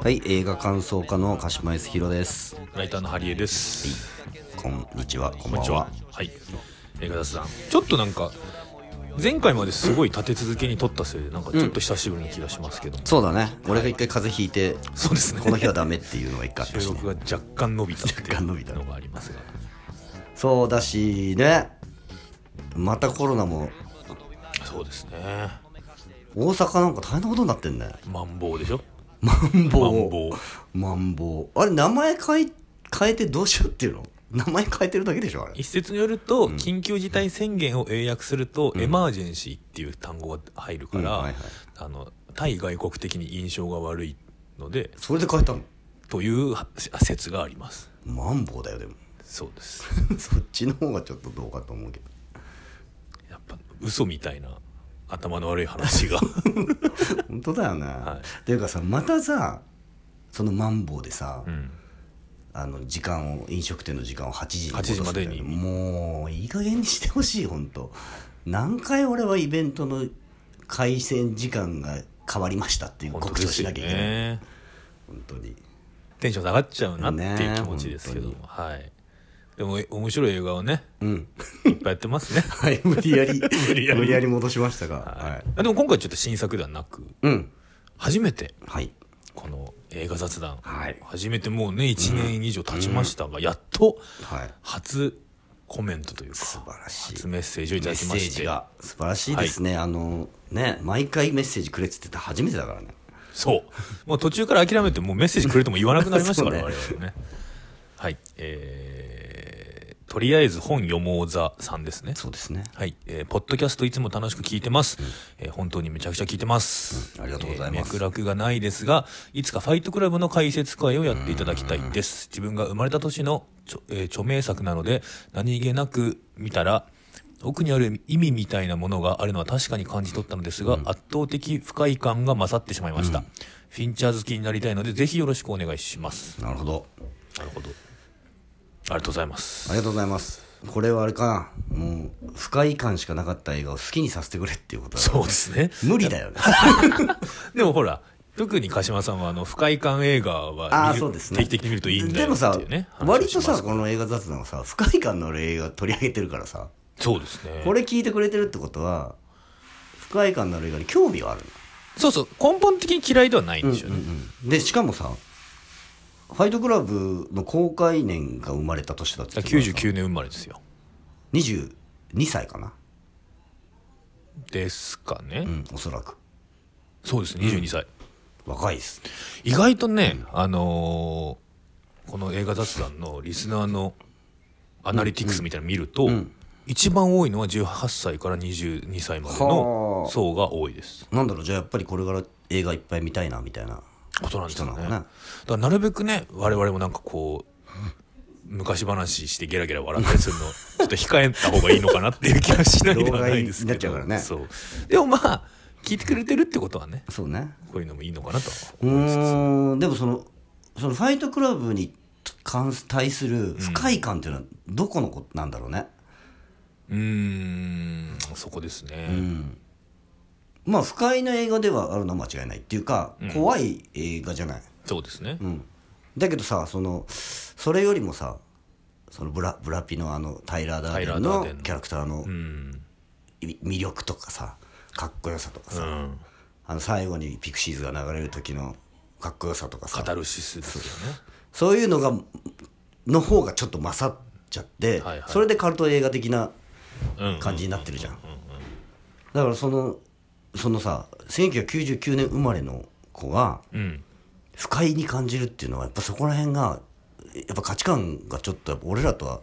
はい、映画感想家の鹿島康弘です。ライターのハリエです。こんにちは、こんにちはばんは。。はい。映画雑談。ちょっとなんか前回まですごい立て続けに撮ったせいでなんかちょっと久しぶりな気がしますけども。そうだね。俺が一回風邪ひいて、そうですね。この日はダメっていうのが一回あったしね。が若干伸びたって若干伸びたいうのがありますが。そうだしね。またコロナも、そうですね。大阪なんか大変なことになってんね。マンボウでしょ？マンボウ。マンボウ。あれ、名前変え、変えてどうしようっていうの？名前変えてるだけでしょあれ。一説によると、緊急事態宣言を英訳すると、エマージェンシーっていう単語が入るから、うんはいはいあの対外国的に印象が悪いのでそれで変えたの？という説がありますマンボウだよ、でも。そうです そっちの方がちょっとどうかと思うけど。やっぱ嘘みたいな頭の悪い話が。本当だよね。はい。っていうかさ、またさ、そのマンボウでさ、うん。あの時間を飲食店の時間を8時に8時までに。もういい加減にしてほしい本当。何回俺はイベントの開戦時間が変わりましたっていう告知をしなきゃいけない、ね。本当に。テンション下がっちゃうなっていう気持ちですけどねも、はいでもえ面白い映画をねうん。いっぱいやってますね。はい 無理やり。無理やり。戻しましたが。ははい。あでも今回ちょっと新作ではなくうん。初めてはい。この映画雑談、はい。初めてもうね1年以上経ちましたが、やっとはい。初コメントというか素晴らしい。初メッセージをいただきまして。ジが素晴らしいですね、あのね毎回メッセージくれっつってた初めてだからね。そう。もう途中から諦めてもうメッセージくれるとも言わなくなりましたから、そうね。我々ね。はい。えー、とりあえず本読もう座さんですね。そうですね。はい、えーポッドキャストいつも楽しく聞いてます、えー本当にめちゃくちゃ聞いてます、うん。ありがとうございます。えー脈絡がないですがいつかファイトクラブの解説会をやっていただきたいです。自分が生まれた年のちょ、えー著名作なので何気なく見たら奥にある意味みたいなものがあるのは確かに感じ取ったのですが、圧倒的不快感が勝ってしまいました、フィンチャー好きになりたいのでぜひよろしくお願いします。なるほど。なるほどありがとうございます。ありがとうございます。これはあれかな、もう不快感しかなかった映画を好きにさせてくれっていうことだそうですね。無理だよね。でもほら特に鹿島さんはあの不快感映画あは見るあそうですね。定期的に見るといいんだよでもさっていうね、話を割とさ、この映画雑談はさ、不快感のある映画取り上げてるからさ、そうですね。これ聞いてくれてるってことは、不快感のある映画に興味があるそうそう。根本的に嫌いではないんの。ですよね、うん。で、しかもさ、ファイトクラブの公開年が生まれた年だって言ってたからさ99年生まれですよ。22歳かな。ですかね、うん、おそらく。そうです22歳、若いです。意外とね、あのーこの映画雑談のリスナーのアナリティクスみたいなの見ると、一番多いのは18歳から22歳まではあ。の層が多いです。なんだろう、じゃあやっぱりこれから映画いっぱい見たいな、みたいな。ことなんですよね。だからなるべくね我々もなんかこう昔話してゲラゲラ笑ったりするの ちょっと控えた方がいいのかなっていう気がしないではないですけど。ね。そう。でもまあ聞いてくれてるってことはねそうね。こういうのもいいのかなとはうーんでもそのそのファイトクラブに関対する不快感っていうのはどこのことなんだろうね、うーんそこですね、まあ不快な映画ではあるのは間違いないっていうか、怖い映画じゃない、そうですね、うん、だけどさそのそれよりもさそのブラブラピのあのタイラー・ダーデンタイラーダのーデンの。キャラクターのうん。い魅力とかさかっこよさとかさ、うん。あの最後にピクシーズが流れる時のかっこよさとかさ。カタルシスですよね。そういうのがの方がちょっと勝っちゃって、はいはい。それでカルト映画的なうん。感じになってるじゃん,、だからそのそのさ1999年生まれの子がうん。不快に感じるっていうのはやっぱそこら辺がやっぱ価値観がちょっと俺らとは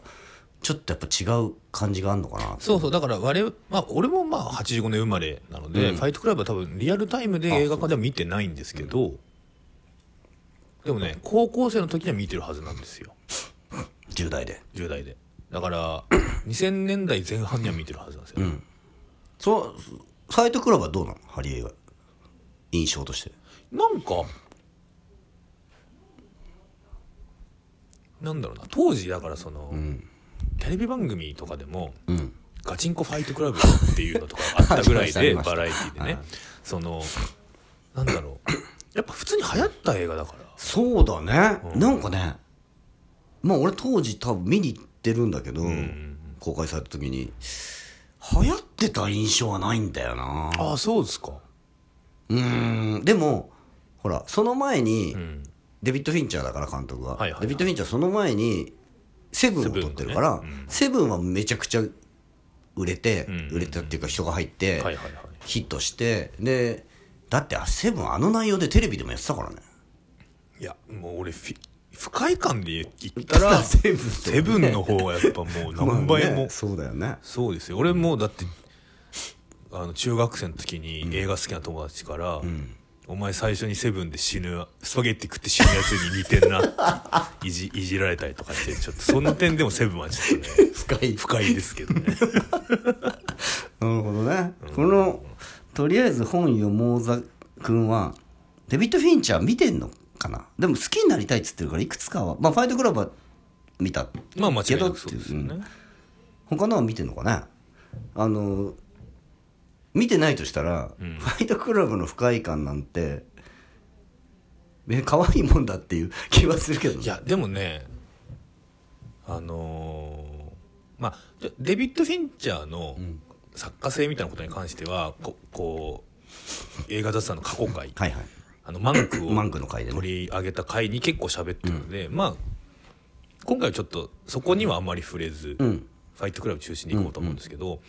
ちょっとやっぱ違う感じがあるのかなそうそう。だから我々、まあ、俺もまあ85年生まれなので、ファイトクラブは多分リアルタイムで映画館では見てないんですけどでもね高校生の時には見てるはずなんですよ。10代で。10代で。だから2000年代前半には見てるはずなんですよ、そうファイトクラブはどうなの？ハリエが。印象として。なんかなんだろうな。当時だからその、テレビ番組とかでも、ガチンコファイトクラブっていうのとかあったぐらいで バラエティでね、そのなんだろう。やっぱ普通に流行った映画だから。そうだね、なんかねまあ俺当時多分見に行ってるんだけど、公開された時に流行ってた印象はないんだよな。ああそうですか。うーん。でもほらその前に、ん。デビッド・フィンチャーだから監督が、はいはいはい。デビッド・フィンチャーその前にセブンを撮ってるからセブン,、はめちゃくちゃ売れて、ん。売れたっていうか人が入って、はいはいはい。ヒットしてでだってあセブンあの内容でテレビでもやってたからね。いやもう俺フィ不快感で言ったらセブンセブンの方がやっぱもう何倍も、まあねそうだよね。そうですよ。俺もうだってあの中学生の時に映画好きな友達から、お前最初にセブンで死ぬスパゲッティ食って死ぬやつに似てんなって いじいじられたりとかしてちょっとその点でもセブンはちょっとね深い不快ですけどね。なるほどね、このとりあえず本読もうざくんはデビッド・フィンチャー見てんの？かな。でも好きになりたいっつってるからいくつかはまあファイトクラブは見た。まあ間違いなくそうですよね。っていううん。他のは見てんのかねあの見てないとしたら、ファイトクラブの不快感なんてえ可愛いもんだっていう 気はするけどね。いやでもねあのーまあデビッド・フィンチャーの作家性みたいなことに関してはここう映画雑談の過去回はいはいあのマンクを マンクの回でね。取り上げた回に結構喋ってるので、まあ今回はちょっとそこにはあんまり触れず、うん。ファイトクラブ中心に行こうと思うんですけど、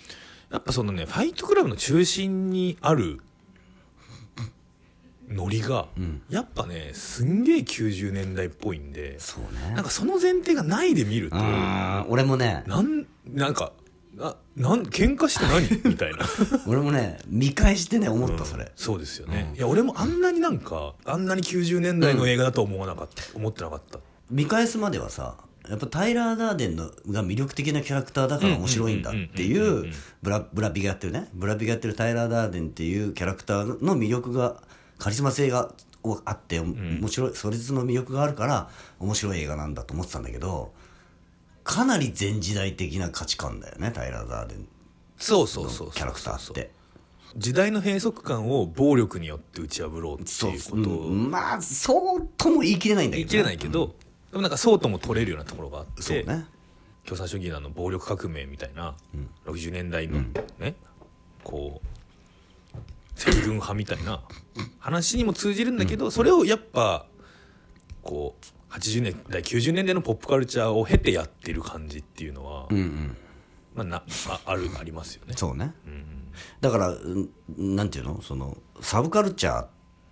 やっぱそのねファイトクラブの中心にあるノリが、やっぱねすんげえ90年代っぽいんでそうね。なんかその前提がないで見ると、俺もねなんなんかななん喧嘩して何 みたいな。俺もね見返してね思ったそれ、そうですよね、いや俺もあんなになんかあんなに90年代の映画だと思わなかった、思ってなかった。見返すまではさやっぱタイラー・ダーデンのが魅力的なキャラクターだから面白いんだっていうブラブラピがやってるね。ブラピがやってるタイラー・ダーデンっていうキャラクターの魅力がカリスマ性があって面白いそれぞれの魅力があるから面白い映画なんだと思ってたんだけどかなり前時代的な価値観だよねタイラー・ダーデン。そうそうそうそうのキャラクターって。時代の閉塞感を暴力によって打ち破ろうってそういうこと。をうんまあそうとも言い切れないんだけどね、言い切れないけど、でもなんかそうとも取れるようなところがあってそうね。共産主義の暴力革命みたいな、60年代のね、こう赤軍派みたいな話にも通じるんだけど、それをやっぱこう80年代90年代のポップカルチャーを経てやってる感じっていうのは、うんうん。まあ、なああるありますよね。そうね、だからうんなんていうの？そのサブカルチャ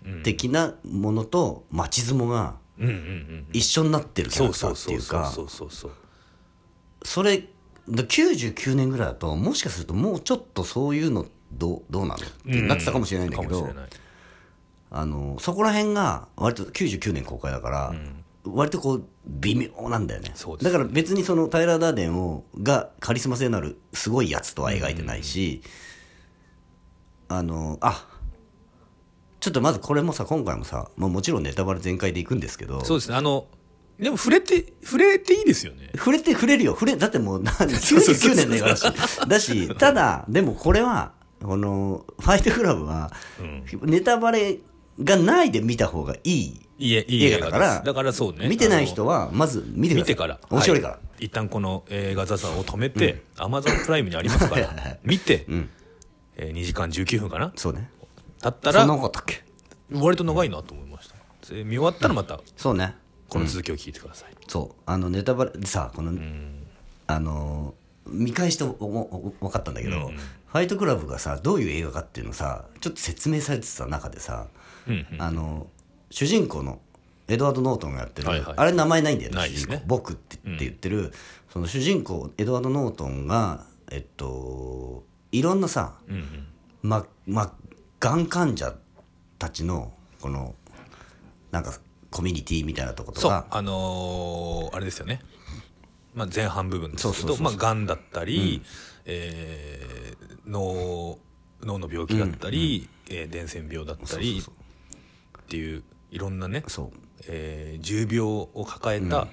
ー的なものと街相撲がうんうんうん一緒になってるキャそうラクターってそうそうそういうかそれだ99年ぐらいだともしかするともうちょっとそういうのどうどうなのってなってたかもしれないんだけど、かもしれない。あのそこら辺が割と99年公開だから、割とこう微妙なんだよね。そうです。だから別にそのタイラー・ダーデンをがカリスマ性のあるすごいやつとは描いてないし、あのあちょっとまずこれもさ今回もさ、まあ、もちろんネタバレ全開でいくんですけどそうですね。あのでも触れて触れていいですよね。触れて触れるよ。触れだってもう何99 年の映画だしだしただでもこれはこのファイトクラブは、ネタバレがないで見た方がいいいい映画だからだからそうね。見てない人はまず見て見てから。面白いから、は一旦この映画座さんを止めて、アマゾンプライムにありますから見て、えー2時間19分かな。そうね。経ったらそんなことあったっけ？割と長いなと思いました。で見終わったらまたそうね。この続きを聞いてください、そう。あのネタバレでさこの、あの見返して分かったんだけど、ファイトクラブがさどういう映画かっていうのさちょっと説明されてた中でさ、うん。あの主人公のエドワード・ノートンがやってる、はいはい。あれ名前ないんだよねね。主人公。僕って言ってる、その主人公エドワード・ノートンがえっといろんなさ、うんうん。ままがん患者たちのこのなんかコミュニティみたいなとことか。そう。あのーあれですよね、まあ、前半部分ですけどがんだったり、えー脳脳の病気だったり、えー伝染病だったりっていういろんなね、そう。えー重病を抱えた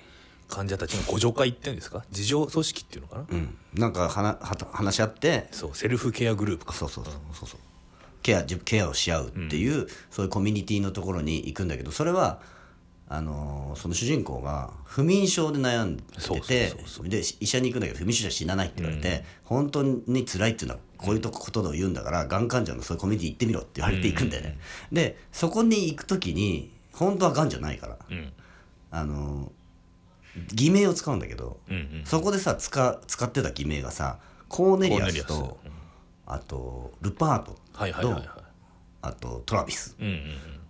患者たちの互助会っていうんですか？自助組織っていうのかな、うん、なんかはなはた話し合って。そうセルフケアグループか。そうそうそうそうそう。ケアケアをし合うっていう、そういうコミュニティのところに行くんだけどそれはあのーその主人公が不眠症で悩んでてで医者に行くんだけど不眠症じゃ死なないって言われて、本当に辛いっていうのはこういうとことを言うんだからがん患者のそういうコミュニティ行ってみろって言われて行くんだよね、でそこに行く時に本当はがんじゃないから、うん。あのー偽名を使うんだけど、うんうん。そこでさ使使ってた偽名がさコーネリアスとあとルパートと、あとトラビス。うんうんうん。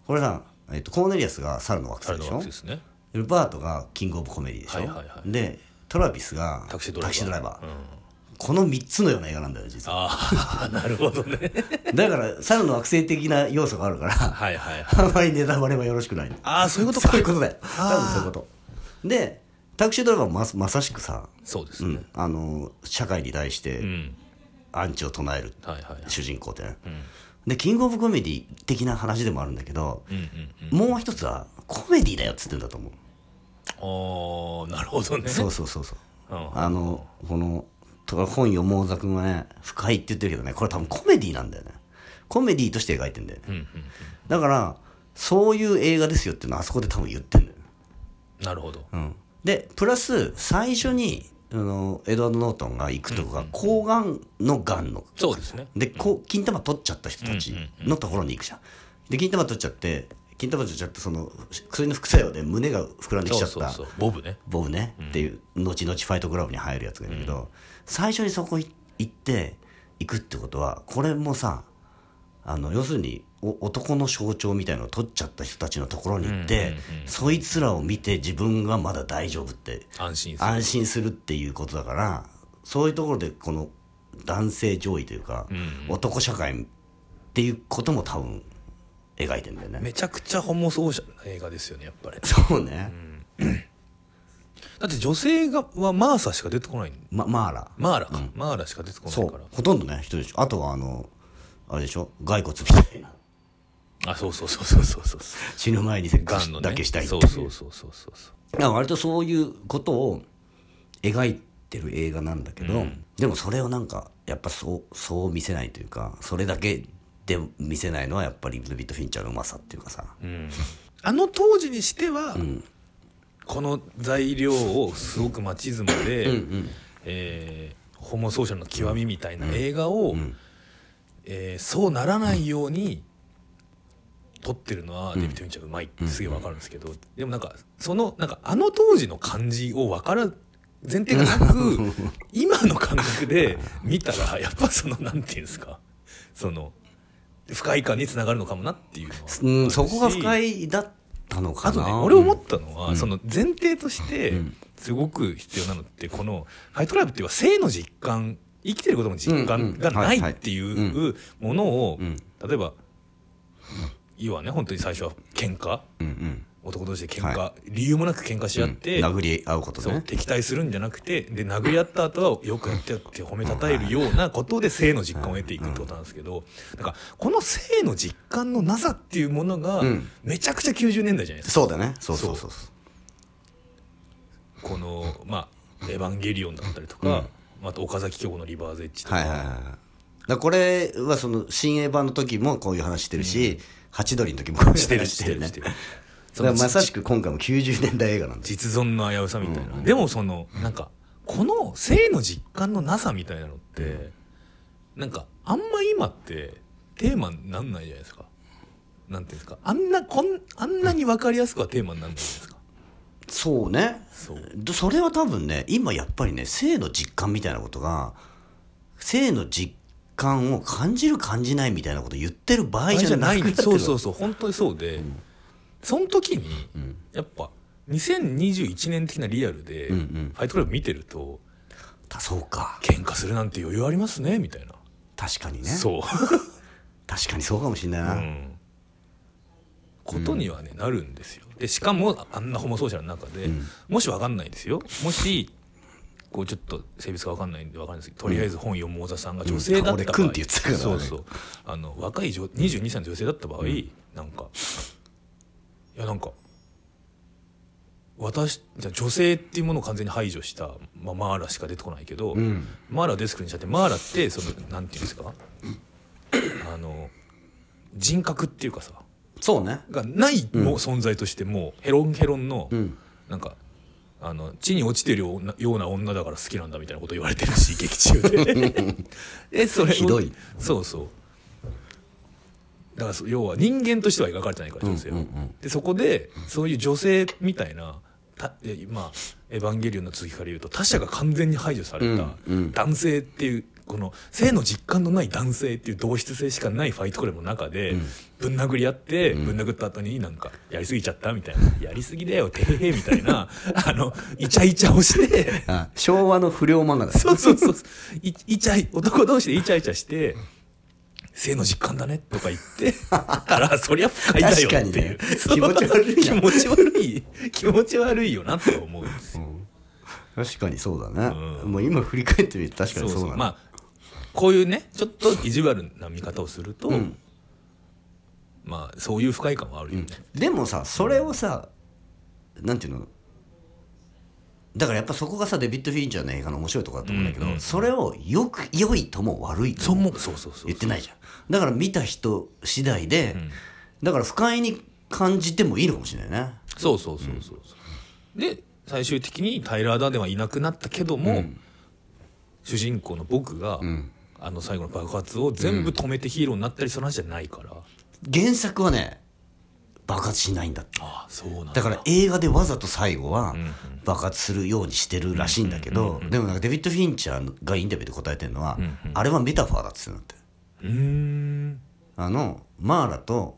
これさ、えっとコーネリアスが猿の惑星でしょ？ですね。ルパートがキングオブコメディでしょ、はいはいはい。でトラビスがタクシードライバー。バー。うんこの3つのような映画なんだよ実は。ああ なるほどね。だから猿の惑星的な要素があるからはいはいはい。あまりネタバレはよろしくない。ああそういうことか。そういうことだよ。多分そういうこと。でタクシードライバーもままさしくさ、そうですね。うん、あの社会に対してうん。アンチを唱えるはい主人公ってね、ん。でキングオブコメディ的な話でもあるんだけど、うんうんもう一つはコメディだよっつってんだと思う。うんああなるほどね。そうそうそうそう。うん。あのこのとか本読もうざくんはね深いって言ってるけどねこれ多分コメディなんだよね。コメディとして描いてんだよね。うんうんだからそういう映画ですよっていうのはあそこで多分言ってんだよ、なるほど。うん、でプラス最初にあのエドワード・ノートンが行くとこが抗がんのがんのそうですね。でこう金玉取っちゃった人たちのところに行くじゃん。で金玉取っちゃって金玉取っちゃってその薬の副作用で胸が膨らんできちゃった。ボブね。ボブね、っていう後々ファイトクラブに入るやつがいるけど、最初にそこい行って行くってことはこれもさあの要するにお男の象徴みたいのを取っちゃった人たちのところに行って、そいつらを見て自分がまだ大丈夫って安心する。安心するっていうことだからそういうところでこの男性上位というか、男社会っていうことも多分描いてんだよね。めちゃくちゃホモソーシャルな映画ですよねやっぱり。そうね、だって女性がはマーサしか出てこないま、マーラマーラか、マーラしか出てこなそいうから。ほとんどね人でしょ。あとはあのあれでしょ。骸骨みたいな。あそうそうそうそうそうそう。死ぬ前にセックスガンのねだけしたいってそいう。うそうそうそうそうそう。だから割とそういうことを描いてる映画なんだけど、でもそれをなんかやっぱそうそう見せないというかそれだけで見せないのはやっぱりデビッド・フィンチャーのうまさっていうかさ、あの当時にしては、この材料をすごくマチズマで、えーホモソーシャルの極みみたいな映画を、えーそうならないように撮ってるのはデビッド・フィンチャーがうまいってすげえわかるんですけど、でもなんかそのなんかあの当時の感じを分から前提がなく 今の感覚で見たらやっぱそのなんていうんですかその不快感につながるのかもなっていうのはうん、そこが不い快だったのかな。あとね俺思ったのは、その前提としてすごく必要なのってこの「ファイトクラブ」っていうのは性の実感生きてることの実うんうん。感がなはいっていうものをん。例えば要はね本当に最初は喧嘩うんうん男同士で喧嘩、は理由もなく喧嘩し合って、殴り合うことね。敵対するんじゃなくてで殴り合った後はよくやってやって褒めたたえるようなことで性の実感を得ていくってことなんですけどなんかこの性の実感のなさっていうものがん。めちゃくちゃ90年代じゃないですか。そうだね。そうそうそう。このまあ「エヴァンゲリオン」だったりとか、あと岡崎京子の「リバーズエッジ」とか、はいはいはいだこれはその新エヴァの時もこういう話してるし、ハチドリの時もこういう話してるしてるねしてるだからまさしく今回も90年代映画なんです実存の危うさみたいな、でもそのなんかこの性の実感のなさみたいなのってなんかあんま今ってテーマになんないじゃないですか。なんていうんですか。あんなこんあんなに分かりやすくはテーマになんないじゃないですか。そうね。そう。でそれは多分ね今やっぱりね性の実感みたいなことが性の実感を感じる感じないみたいなこと言ってる場合じゃなくなってるそうそうそう。本当にそうで、その時に、やっぱ2021年的なリアルで、んうん。ファイトクラブ見てるとたそうか。喧嘩するなんて余裕ありますねみたいな、確かにね。そう。確かにそうかもしれないな、うん。ことにはね、なるんですよ。でしかもあんなホモソーシャルの中で、もし分かんないですよ。もしこうちょっと性別が分かんないんで分かんないですけどとりあえず本読む小田さんが女性だった場合、うん。って言ってたからね。そうそう。あの若い女22歳の女性だった場合、なんかいやなんか私じゃあ女性っていうものを完全に排除した、まあ、マーラしか出てこないけど、ん。マーラをデスクにしちゃってマーラってそのなんていうんですか？あの人格っていうかさそうね。がないも、存在としてもうヘロンヘロンの、ん。なんかあの地に落ちてるような女だから好きなんだみたいなこと言われてるし劇中で。えそれをひどい。そうそうだから要は人間としては描かれてないから女性は、うんうんうんでそこでそういう女性みたいなたえまあ「エヴァンゲリオン」の続きから言うと他者が完全に排除された男性っていうこの性の実感のない男性っていう同質性しかないファイトクラブの中でぶん殴り合ってぶん殴った後になんかやりすぎちゃったみたいな「やりすぎだよてへへ」みたいな あのイチャイチャをしてあ昭和の不良漫画だ。そうそうそう。い イチャイ男同士でイチャイチャして「性の実感だね」とか言ってたらそりゃ不快だよっていう、ね。気持ち悪い気な持ち悪い気持ち悪いよなと思う。ん。ですよ確かにそうだね、うん。もう今振り返ってみると確かにそうだね。そうまあこういうねちょっと意地悪な見方をすると、ん。まあそういう不快感はあるよね、でもさそれをさなんていうの？だからやっぱそこがさデビッド・フィンチャーの映画の面白いところだと思うんだけど、うんうんそれをよく良いとも悪いともそうもそうそうそう言ってないじゃん。だから見た人次第で、だから不快に感じてもいいのかもしれないね。そうそうそうそうそう。で最終的にタイラー・ダーデンはいなくなったけども、主人公の僕が、あの最後の爆発を全部止めてヒーローになったりする話じゃないから、原作はね爆発しないんだって。ああそうなんだ。だから映画でわざと最後は爆発するようにしてるらしいんだけどでもなんかデビッド・フィンチャーがインタビューで答えてるのは、あれはメタファーだっつってんだって。うーん。あのマーラと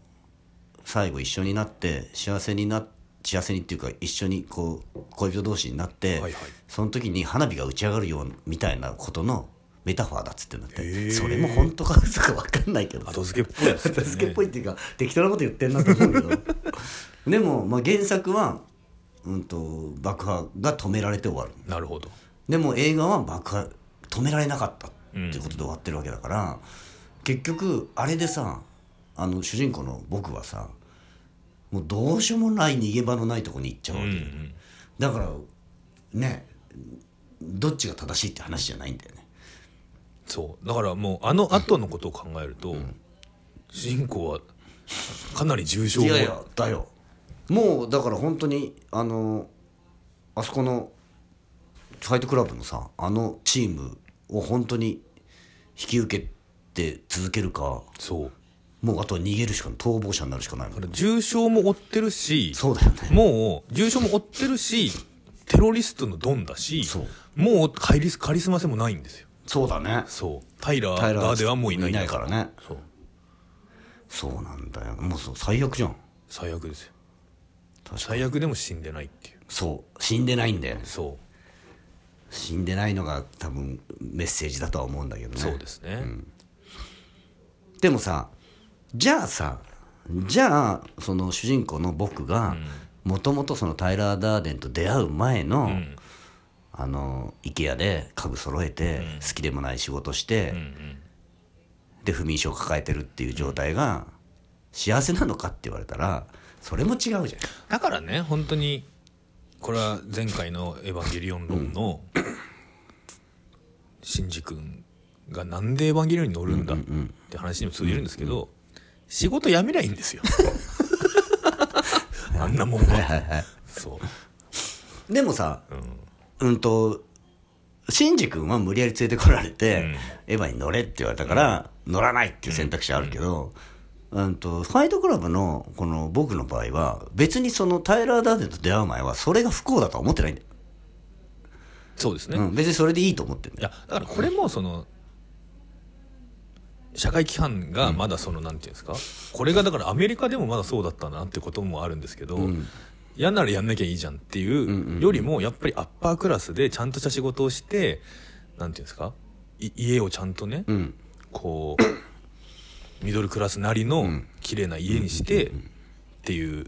最後一緒になって幸せにな幸せにっていうか一緒にこう恋人同士になって、はいはい。その時に花火が打ち上がるようみたいなことのメタファーだっつってんだっへてー。それも本当か嘘か分かんないけど。後付けっぽいね。片付けっぽいっていうか適当なこと言ってんなと思うけど でも、まあ、原作は、うん、と爆破が止められて終わる。なるほど。でも映画は爆破止められなかったっていうことで終わってるわけだから、結局あれでさあの主人公の僕はさもうどうしようもない逃げ場のないとこに行っちゃうわけ、だからねどっちが正しいって話じゃないんだよ。ねそう。だからもうあの後のことを考えると、主人公はかなり重症いやいやだよ。もうだから本当にあのあそこのファイトクラブのさあのチームを本当に引き受けて続けるかそう。もうあとは逃げるしか逃亡者になるしかないもんだから重傷も負ってるしそうだよね。もう重傷も負ってるしテロリストのドンだしそう。もうカリスカリスマ性もないんですよそうだね。そう。タイラタイラーーダーではもういないいないからね。そう。そうなんだよ。もうそう最悪じゃん。最悪ですよ。最悪でも死んでないっていう。そう。死んでないんだよね。そ死んでないのが多分メッセージだとは思うんだけどうね。そうですね、でもさじゃあさじゃあその主人公の僕がもともとそのタイラー・ダーデンと出会う前の、んあの IKEA で家具揃えて、好きでもない仕事して、で不眠症を抱えてるっていう状態が幸せなのかって言われたらそれも違うじゃん。だからね本当にこれは前回の「エヴァンゲリオン論」の シンジ君がなんでエヴァンゲリオンに乗るんだって話にも通じるんですけど仕事辞めりゃいいんですよ。あんなもんは。そう。でもさうんとシンジ君は無理やり連れてこられて、エヴァに乗れって言われたから、乗らないっていう選択肢あるけど、うん。とファイトクラブのこの僕の場合は別にそのタイラー・ダーデンと出会う前はそれが不幸だとは思ってないんだよ、そうですね、いうん、別にそれでいいと思ってるんだだからこれもその社会規範がまだその、なんていうんですか？これがだからアメリカでもまだそうだったなってこともあるんですけど、嫌ならやんなきゃいいじゃんっていうよりもやっぱりアッパークラスでちゃんとした仕事をしてなんていうんですか？い家をちゃんとね、うん。こうミドルクラスなりの綺麗な家にしてっていう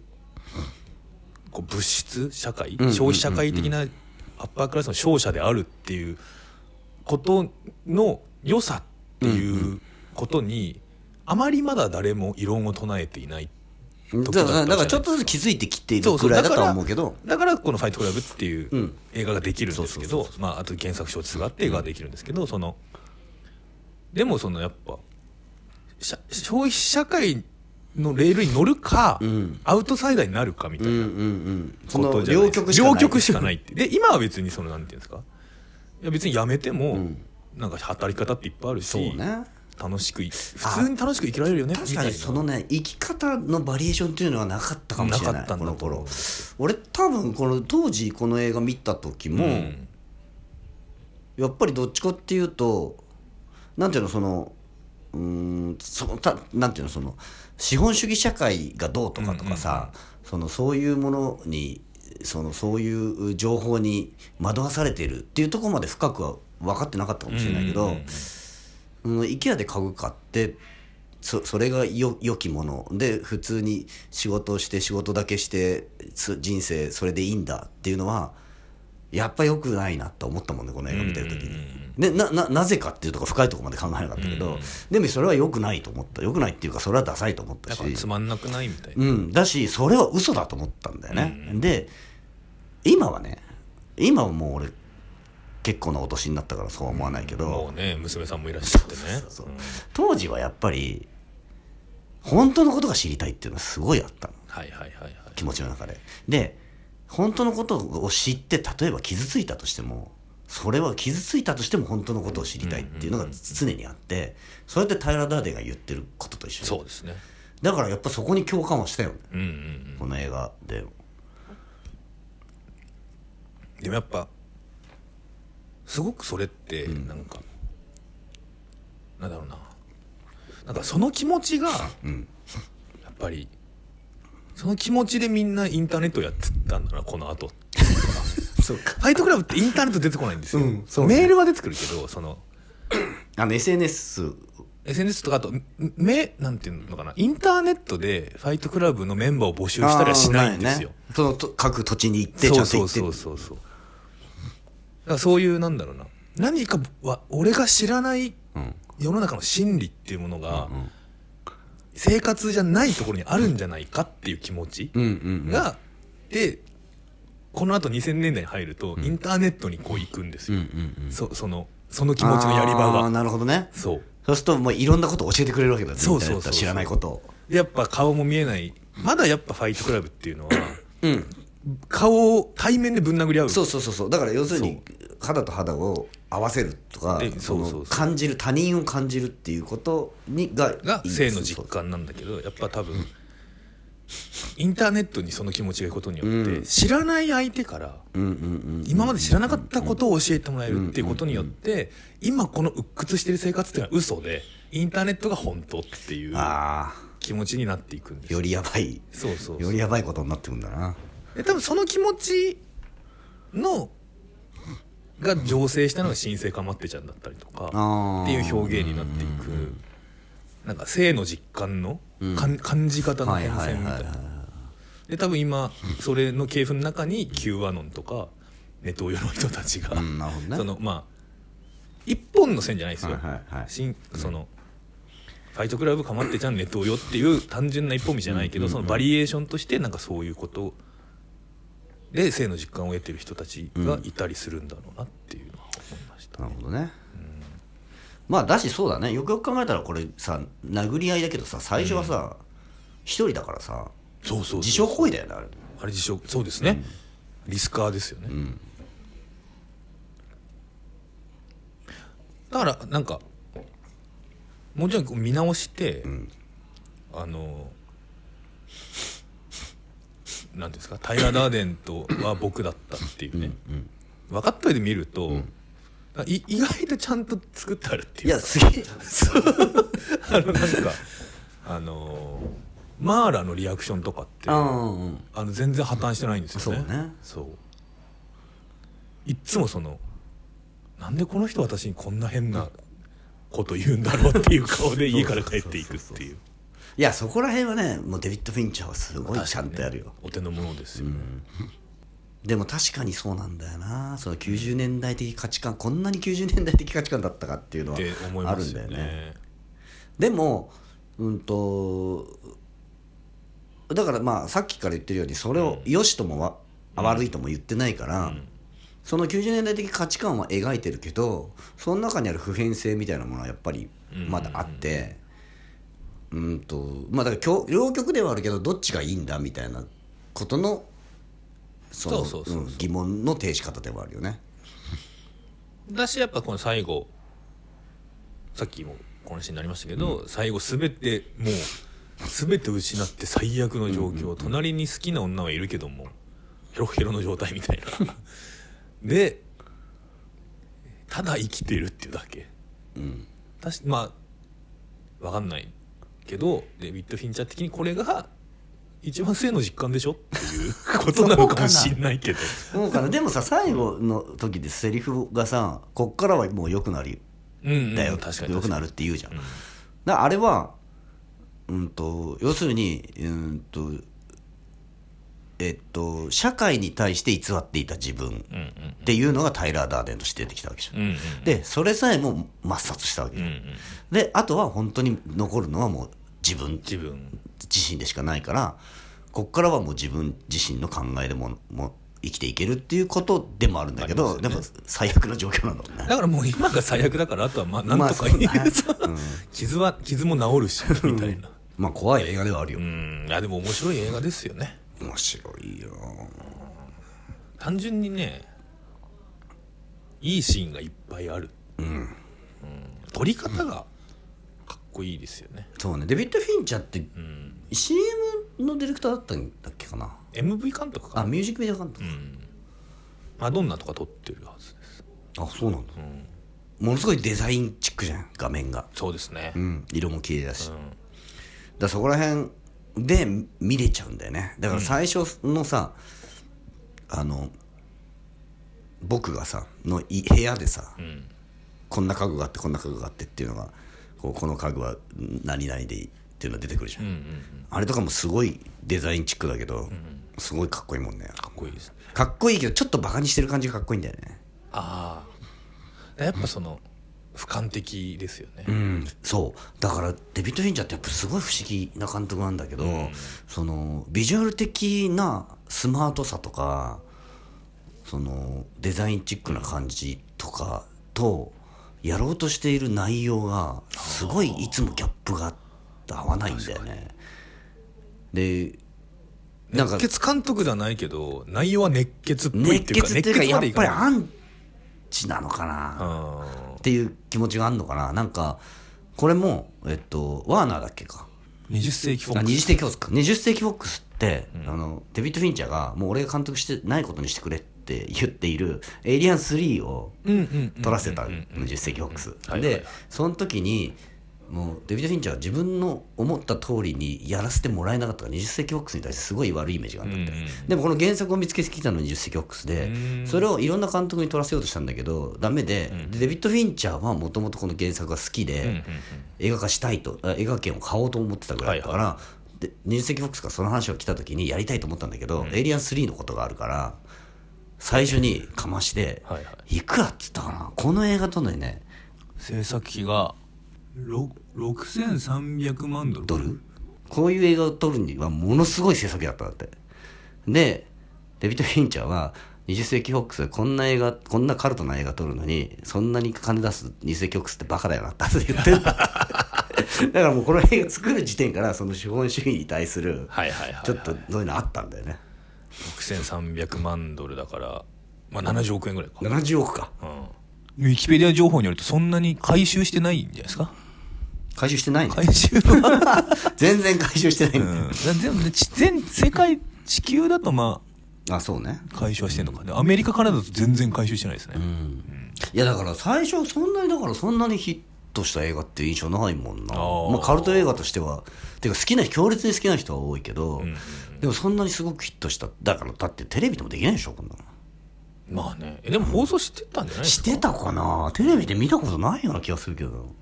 こう物質社会消費社会的なアッパークラスの勝者であるっていうことの良さっていうことにあまりまだ誰も異論を唱えていないだからだからちょっとずつ気づいてきているぐらいだとは思うけど。だからこの「ファイトクラブ」っていううん。映画ができるんですけどまああと原作小説があって映画ができるんですけどそのでもそのやっぱ消費社会のレールに乗るか、ん。アウトサイダーになるかみたいなことじゃない。両極しかない。両極しかないって。で今は別にそのなんていうんですか？いや別にやめても、なんか働き方っていっぱいあるし。そうね楽しくい普通に楽しく生きられるよね確かに。そのね生き方のバリエーションっていうのはなかったかもしれない。この頃。俺多分この当時この映画見た時も、うん。やっぱりどっちかっていうとなんていうのそのうーんそのたなんていうのその資本主義社会がどうとかとかさ、そのそういうものにそのそういう情報に惑わされてるっていうところまで深くは分かってなかったかもしれないけど、うんうんうんうん、IKEA で家具買ってそそれがよ良きもの。で普通に仕事をして仕事だけしてつ人生それでいいんだっていうのはやっぱ良くないなと思ったもんねこの映画見てる時に。でなななぜかっていうとこ深いところまで考えなかったけど、でもそれは良くないと思った。良くないっていうかそれはダサいと思ったし。つまんなくないみたいな、うん、だしそれは嘘だと思ったんだよね、で今はね今はもう俺結構なお年になったからそうは思わないけど、もうね娘さんもいらっしゃってね。当時はやっぱり本当のことが知りたいっていうのはすごいあったの。はいはいはいはい。気持ちの中で。で本当のことを知って例えば傷ついたとしてもそれは傷ついたとしても本当のことを知りたいっていうのが常にあってそれってタイラー・ダーデンが言ってることと一緒そうですね。だからやっぱそこに共感はしたよね。うんうんうん。この映画ででもやっぱすごくそれってなんか、なんだろうな。なんかその気持ちが、やっぱりその気持ちでみんなインターネットやってたんだなこの後。そうか。ファイトクラブってインターネット出てこないんですよ、うんメールは出てくるけどそのあの SNS SNS とかあとめなんていうのかな。インターネットでファイトクラブのメンバーを募集したりはしないんですよ、ね、そのと各土地に行ってちゃんと行って。そうそうそうそうらそういうなんだろうな。何かは俺が知らない世の中の真理っていうものが、生活じゃないところにあるんじゃないかっていう気持ちが、でこのあと2000年代に入ると、インターネットにこう行くんですよ、そそのその気持ちのやり場が。なるほどね。そう。そうするともういろんなことを教えてくれるわけだねそうそう知らないことやっぱ顔も見えない。まだやっぱファイトクラブっていうのはうん顔を対面でぶん殴り合う。そうそうそうそう。だから要するに肌と肌を合わせるとか感じる他人を感じるっていうことにがが性の実感なんだけどやっぱ多分インターネットにその気持ちがいくことによって、知らない相手からうんうんうん今まで知らなかったことを教えてもらえるっていうことによって今この鬱屈してる生活っていうのは嘘でインターネットが本当っていうあ気持ちになっていくんですあよりやばい。そうそうよりやばいことになってくんだな。で多分その気持ちのが醸成したのが新生かまってちゃんだったりとかあっていう表現になっていくなんか性の実感の、かん感じ方の変遷みたいな。で多分今それの系譜の中に Q アノンとかネトウヨの人たちが、うんそのまあ一本の線じゃないですよ、はいはいそのファイトクラブかまってちゃんネトウヨっていう単純な一本道じゃないけど、そのバリエーションとしてなんかそういうことで性の実感を得てる人たちがいたりするんだろうなっていうのは思いました、なるほどね、まあだしそうだね。よくよく考えたらこれさ殴り合いだけどさ最初はさ一、人だからさそうそう自傷行為だよねあれ。あれ自傷そうですね、リスカーですよね、だからなんかもちろん見直して、あのなんていうんですかタイラー・ダーデンとは僕だったっていうね、分かった上で見ると、い意外とちゃんと作ってあるっていういやすげえ。あのなんかあのマーラのリアクションとかってうんうんあの全然破綻してないんですよね。そうね。そう。いっつもそのなんでこの人私にこんな変なこと言うんだろうっていう顔で家から帰っていくっていういやそこら辺はねもうデビッド・フィンチャーはすごいちゃんとやるよ、お手の物ですよね、でも確かにそうなんだよな。その90年代的価値観こんなに90年代的価値観だったかっていうのはあるんだよね。ねでもうんとだからまあさっきから言ってるようにそれを良しともわ、悪いとも言ってないから、その90年代的価値観は描いてるけどその中にある普遍性みたいなものはやっぱりまだあって、うんとまあだから両両極ではあるけどどっちがいいんだみたいなことのそのそうそうそうそう。うん疑問の呈し方ではあるよね。だしやっぱこの最後さっきもこのシーンになりましたけど、最後全てもう全て失って最悪の状況、隣に好きな女はいるけどもヘロヘロの状態みたいな。でただ生きてるっていうだけ、うん。確かまあわかんないけどデビッド・フィンチャー的にこれが一番性の実感でしょっていう ことなのかもしんないけど。そうかな。でもさ最後の時でセリフがさこっからはもう良くなるうん、うん、だよ、確かに良くなるって言うじゃん、だからあれはうんと要するにうんとえっと社会に対して偽っていた自分っていうのがタイラー・ダーデンとして出てきたわけじゃん、うんうんでそれさえも抹殺したわけじゃん、うんうんであとは本当に残るのはもう自分。自分。自身でしかないからこっからはもう自分自身の考えでももう生きていけるっていうことでもあるんだけど、ね。でも最悪な状況なんだもんねだからもう今が最悪だからあとはまあなんまあとか言う、そうだね。傷は傷も治るしみたいな。まあ怖い映画ではあるよ、うん。いやでも面白い映画ですよね面白いよ。単純にねいいシーンがいっぱいある、うん。撮り方がかっこいいですよね。そうね。デビッド・フィンチャーってうん。CM のディレクターだったんだっけかな？MV 監督かあミュージックビデオ監督、うん。マドンナとか撮ってるはずです。あそうなんだ。うん。ものすごいデザインチックじゃん画面が。そうですね。うん。色も綺麗だし、うん。だそこら辺で見れちゃうんだよね。だから最初のさ、あの僕がさのい部屋でさ、うん。こんな家具があってこんな家具があってっていうのがこうこの家具は何々でいいっていうのが出てくるじゃん、うんうんうん。あれとかもすごいデザインチックだけど、すごいかっこいいもんね。かっこいいですね。かっこいいけどちょっとバカにしてる感じがかっこいいんだよね。ああやっぱその俯瞰的ですよね、うん。そう。だからデビッド・フィンチャーってやっぱすごい不思議な監督なんだけど、そのビジュアル的なスマートさとかそのデザインチックな感じとかとやろうとしている内容がすごいいつもギャップが合わないんだよね。でなんか熱血監督ではないけど内容は熱血っぽいっ熱ていうか血っていうかやっぱりアンチなのかな、あっていう気持ちがあるのかな。なんかこれもえっとワーナーだっけか。ー20世紀フォあ20ックス。世紀フォックスか。20世紀フォックスって、あのデビッド・フィンチャーがもう俺が監督してないことにしてくれって言っている「エイリアン3」をうんうんうん撮らせたうんうん20世紀フォックス。でその時にもうデビッド・フィンチャーは自分の思った通りにやらせてもらえなかったから20世紀フォックスに対してすごい悪いイメージがあるんだって、うん。うんでもこの原作を見つけてきたの20世紀フォックスでうん。それをいろんな監督に撮らせようとしたんだけどダメででデビッド・フィンチャーはもともとこの原作が好きで、うんうんうん。映画化したいとあ映画権を買おうと思ってたぐらいだったから、で20世紀フォックスからその話が来た時にやりたいと思ったんだけど、エイリアン3のことがあるから最初にかまして、はいはい。いくらっつったかなこの映画とのにね制作費がろ6300万ドル？ドル？こういう映画を撮るにはものすごい制作費だったんだって。でデビッド・フィンチャーは20世紀フォックスでこんな映画こんなカルトな映画撮るのにそんなに金出す20世紀フォックスってバカだよなって言って だからもうこの映画作る時点からその資本主義に対するちょっとそういうのあったんだよね。6300万ドルだからまあ70億円ぐらいか。70億か。うん。ウィキペディア情報によるとそんなに回収してないんじゃないですか？回収してないね回収は、全然回収してないうん、全全世界地球だとまあそうね。あ回収はしてんのかね。アメリカからだと全然回収してないですね、いやだから最初そんなにだからそんなにヒットした映画っていう印象ないもんな。まあ、カルト映画としてはてか好きな強烈に好きな人は多いけど、ん。でもそんなにすごくヒットしただからだってテレビでもできないでしょこんなの。まあね。えでも放送してたんじゃないですか？してたかな？テレビで見たことないような気がするけど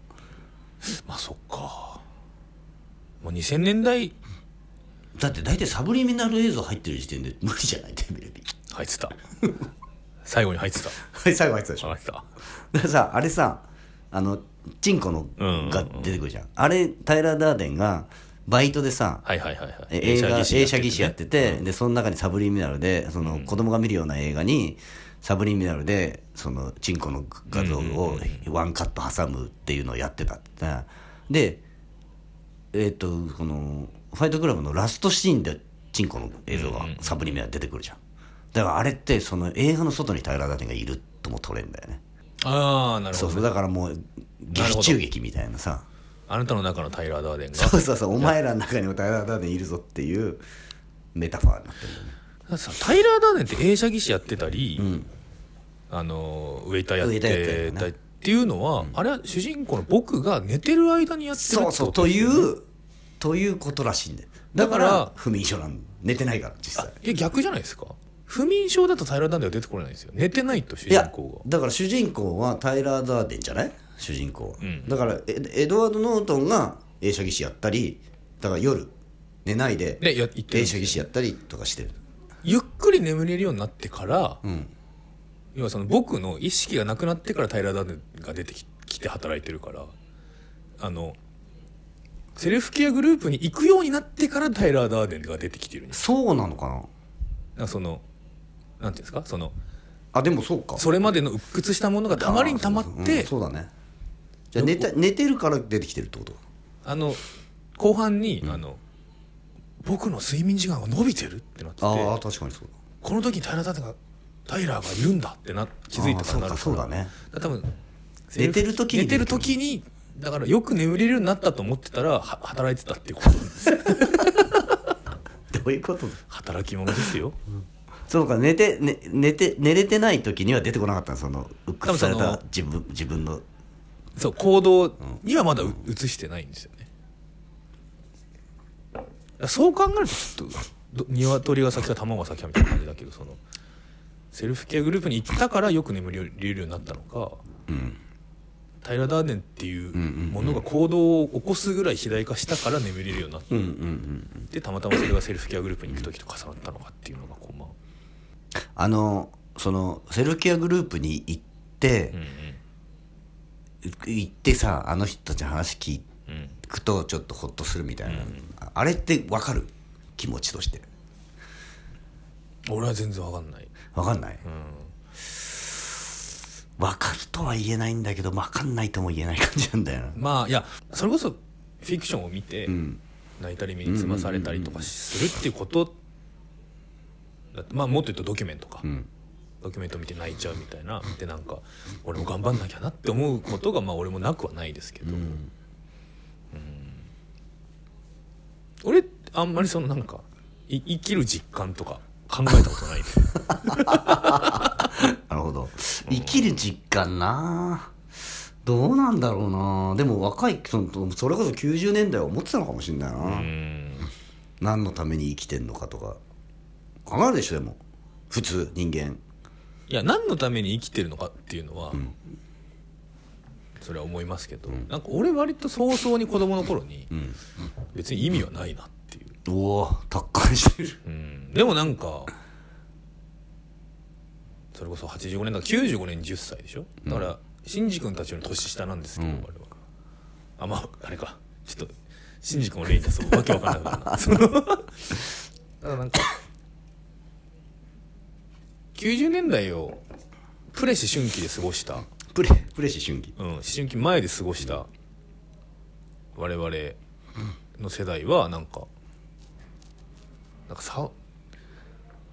まあそっか。もう2000年代。だって大体サブリミナル映像入ってる時点で無理じゃない？テレビ。入ってた。最後に入ってた。はい最後入ってたでしょ。入ってた。だからさあれさあのチンコのうん。が出てくるじゃん、あれタイラー・ダーデンがバイトでさ、はいはいはいはい。え映画映写技師やっっててでその中にサブリミナルでその子供が見るような映画にサブリミナルでそのチンコの画像をワンカット挟むっていうのをやってたって。でえっ、とこのファイトクラブのラストシーンでチンコの映像がサブリミナル出てくるじゃん。だからあれってその映画の外にタイラー・ダーデンがいるとも取れんだよね。ああなるほどそうそう。だからもう劇中劇みたいなさ。あなたの中のタイラー・ダーデンが。そうそうそう。お前らの中にもタイラー・ダーデンいるぞっていうメタファーになってるんだよね。さタイラー・ダーデンって映写技師やってたり、あのウェイターやってたりっていうのは、あれは主人公の僕が寝てる間にやってるってことそうそうと？いうということらしいんだよ。だからら不眠症なん寝てないから実際。いや逆じゃないですか。不眠症だとタイラー・ダーデンは出てこれないんですよ。寝てないと主人公だから主人公はタイラー・ダーデンじゃない？主人公。は、ん。だからエエドワード・ノートンが映写技師やったりだから夜寝ないで映写技師やったりとかしてる。ゆっくり眠れるようになってから、ん要はその僕の意識がなくなってからタイラー・ダーデンが出てききて働いてるからあのセルフケアグループに行くようになってからタイラー・ダーデンが出てきてるんです。そうなのかな？だからそのなんていうんですか？そのあでもそうか。それまでの鬱屈したものがたまりにたまっうんてそうだね。じゃあ寝た寝てるから出てきてるってこと？あの後半に、あの僕の睡眠時間が伸びてるってなっててああ確かにそうだ。この時にタイラー・ダーデンがタイラーがいるんだってな気づいたからなるあーそうだね。多分寝てる時に。寝てる時にだからよく眠れるようになったと思ってたらは働いてたっていうこと。なんですどういうこと？だ働き者ですよ。そうか寝て、ね、寝て寝れてない時には出てこなかったの？その鬱屈された自分自分の。そう行動にはまだう移してないんですよね。そう考えるとちょっとど鶏が先か卵が先かみたいな感じだけどそのセルフケアグループに行ったからよく眠れるようになったのか、タイラー・ダーデンっていうものが行動を起こすぐらい肥大化したから眠れるようになって、うんうんうんでたまたまそれがセルフケアグループに行く時と重なったのかっていうのがこうまああのそのセルフケアグループに行ってうん、うん。行ってさあの人たちの話聞うんくとちょっとホッとするみたいな、ああれって分かる？気持ちとして俺は全然わかんない、分かんない、うん、分かるとは言えないんだけど分かんないとも言えない感じなんだよな。まあいやそれこそフィクションを見て、ん。泣いたり身につまされたりとかするっていうことまあもっと言うとドキュメントか、ん。ドキュメント見て泣いちゃうみたいな。でなんか俺も頑張んなきゃなって思うことがまあ俺もなくはないですけど、うん。俺あんまりそのなんかい生きる実感とか考えたことないんで なるほど。生きる実感な。どうなんだろうな。でも若いそのそれこそ90年代は思ってたのかもしれないな、うん。何のために生きてんのかとか。考えるでしょでも。普通人間。いや何のために生きてるのかっていうのは、それは思いますけど、なんか俺割と早々に子供の頃に、別に意味はないなっておお達観してる。うん、でもなんかそれこそ85年だから95年に10歳でしょ？だからシンジ君たちより年下なんですけど、我々は。あまああれか。ちょっとシンジ君を例に出そうわけわかんないな そのだからなんか90年代をプレ思春期で過ごした。プレプレシ春季。うん、思春期前で過ごした。我々の世代はなんかなんかさ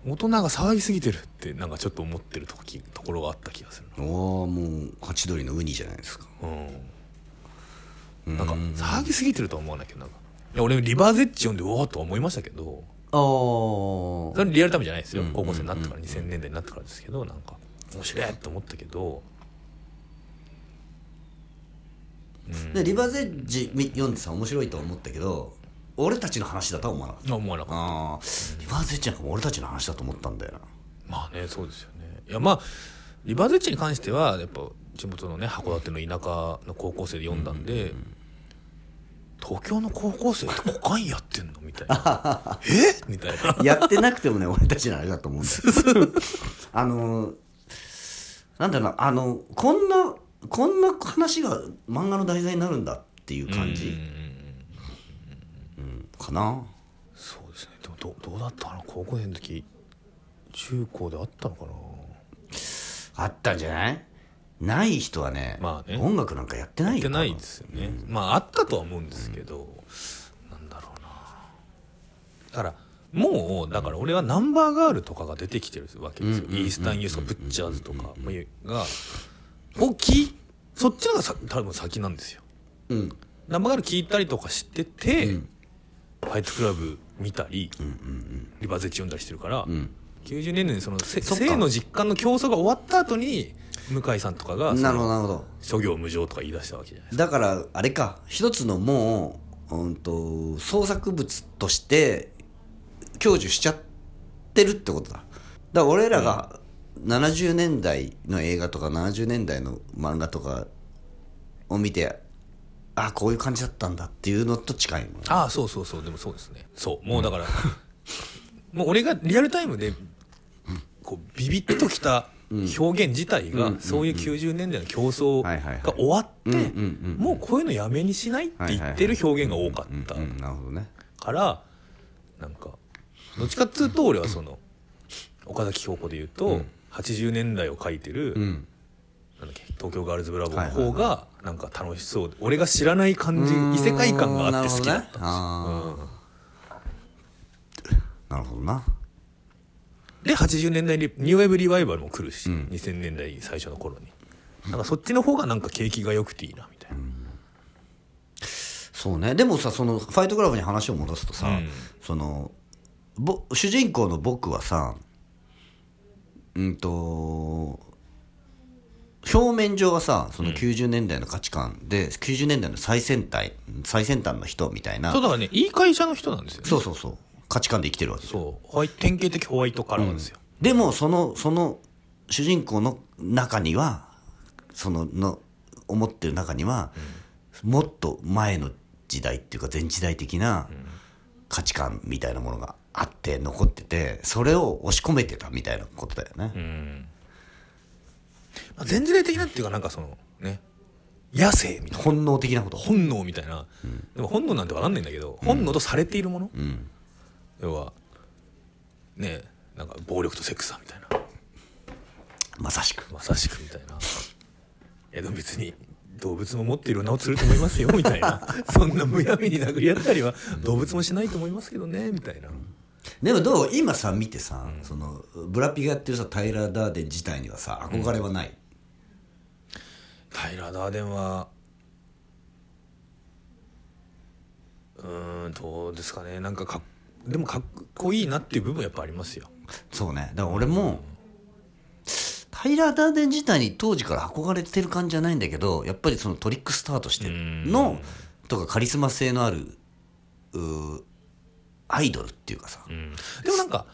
大人が騒ぎすぎてるってなんかちょっと思ってるときところがあった気がするおおもうハチドリのウニじゃないですか。うん。なんか騒ぎすぎてるとは思わないけどなんかいや俺リバーゼッジ読んでうわーとは思いましたけどあそれリアルタイムじゃないですよ。高校生になってから2000年代になってからですけどなんか面白いと思ったけどあでリバーゼッジみ読んでさ面白いと思ったけど俺たちの話だとは思わなかった。あ思わなかった。リバーゼッジなんかも俺たちの話だと思ったんだよな。まあねそうですよね。いやまあリバーゼッジに関してはやっぱ地元のね函館の田舎の高校生で読んだんで、東京の高校生ってコカインやってんのみたいな。え？みたいな。やってなくてもね俺たちのあれだと思うんだよ。あのなんだろうなあのこんなこんな話が漫画の題材になるんだっていう感じ、うんかな。そうですね。でもどどうだったかな高校生の時中高であったのかな？あったんじゃない？ない人はね,、まあね。音楽なんかやってないよやってないですよね、まああったとは思うんですけど、だからもうだから俺はナンバーガールとかが出てきてるわけですよ、うんうんうんうんイースタンユースとかブッチャーズとかがをきそっちのがさ多分先なんですよ。うん。ナンバーガール聞いたりとかしてて、うんファイトクラブ見たり、リバーゼッチ読んだりしてるから、うん。90年代にその性の実感の競争が終わった後に向井さんとかがそなるほどのなるほど。諸行無常とか言い出したわけじゃないですだからあれか一つのもう、うん、と創作物として享受しちゃってるってことだ。だから俺らが70年代の映画とか70年代の漫画とかを見てあこういう感じだったんだっていうのと近いもんね。かああそうそうそうでもそうですね。そうもうだから、もう俺がリアルタイムでこうビビッときた表現自体がそういう90年代の競争が終わってうんうんうんもうこういうのやめにしないって言ってる表現が多かった。うんなるほどね。からなんかどっちかっつうと俺はその岡崎京子で言うと、80年代を描いてる、うんなんだっけ？東京ガールズブラボーの方がなんか楽しそう。で俺が知らない感じ異世界感があって好きだった。んですよ、な。るほどな。で80年代にニューウェーブリバイバルも来るし、2000年代最初の頃に。なんかそっちの方がなんか景気が良くていいなみたいな、そうね。でもさそのファイトクラブに話を戻すとさ、うん。そのぼ主人公の僕はさうんと表面上はさその90年代の価値観で、90年代の最先端最先端の人みたいなそうだからねいい会社の人なんですよね。そうそうそう。価値観で生きてるわけ。そう。ホワイト典型的ホワイトカラーですよ、でもそのその主人公の中にはそのの思ってる中には、もっと前の時代っていうか前時代的な価値観みたいなものがあって残っててそれを押し込めてたみたいなことだよね。うんまあ、前時代的なっていうかなんかそのね。野生みたいな。本能的なこと。本能みたいな、でも本能なんて分かんないんだけど、本能とされているもの、うん、要はねなんか暴力とセックスだみたいな。まさしく。まさしくみたいな。いやでも別に動物も持っている名を釣ると思いますよみたいな。そんなむやみに殴り合ったりは動物もしないと思いますけどねみたいな。でもどう今さ見てさ、そのブラピがやってるさタイラー・ダーデン自体にはさ憧れはない。タイラー・ダーデンはうーんどうですかね。なんかかっでもかっこいいなっていう部分はやっぱありますよ。そうね。だから俺も、タイラー・ダーデン自体に当時から憧れてる感じじゃないんだけどやっぱりそのトリックスターとしてのとかカリスマ性のあるアイドルっていうかさ、うん。でもなんか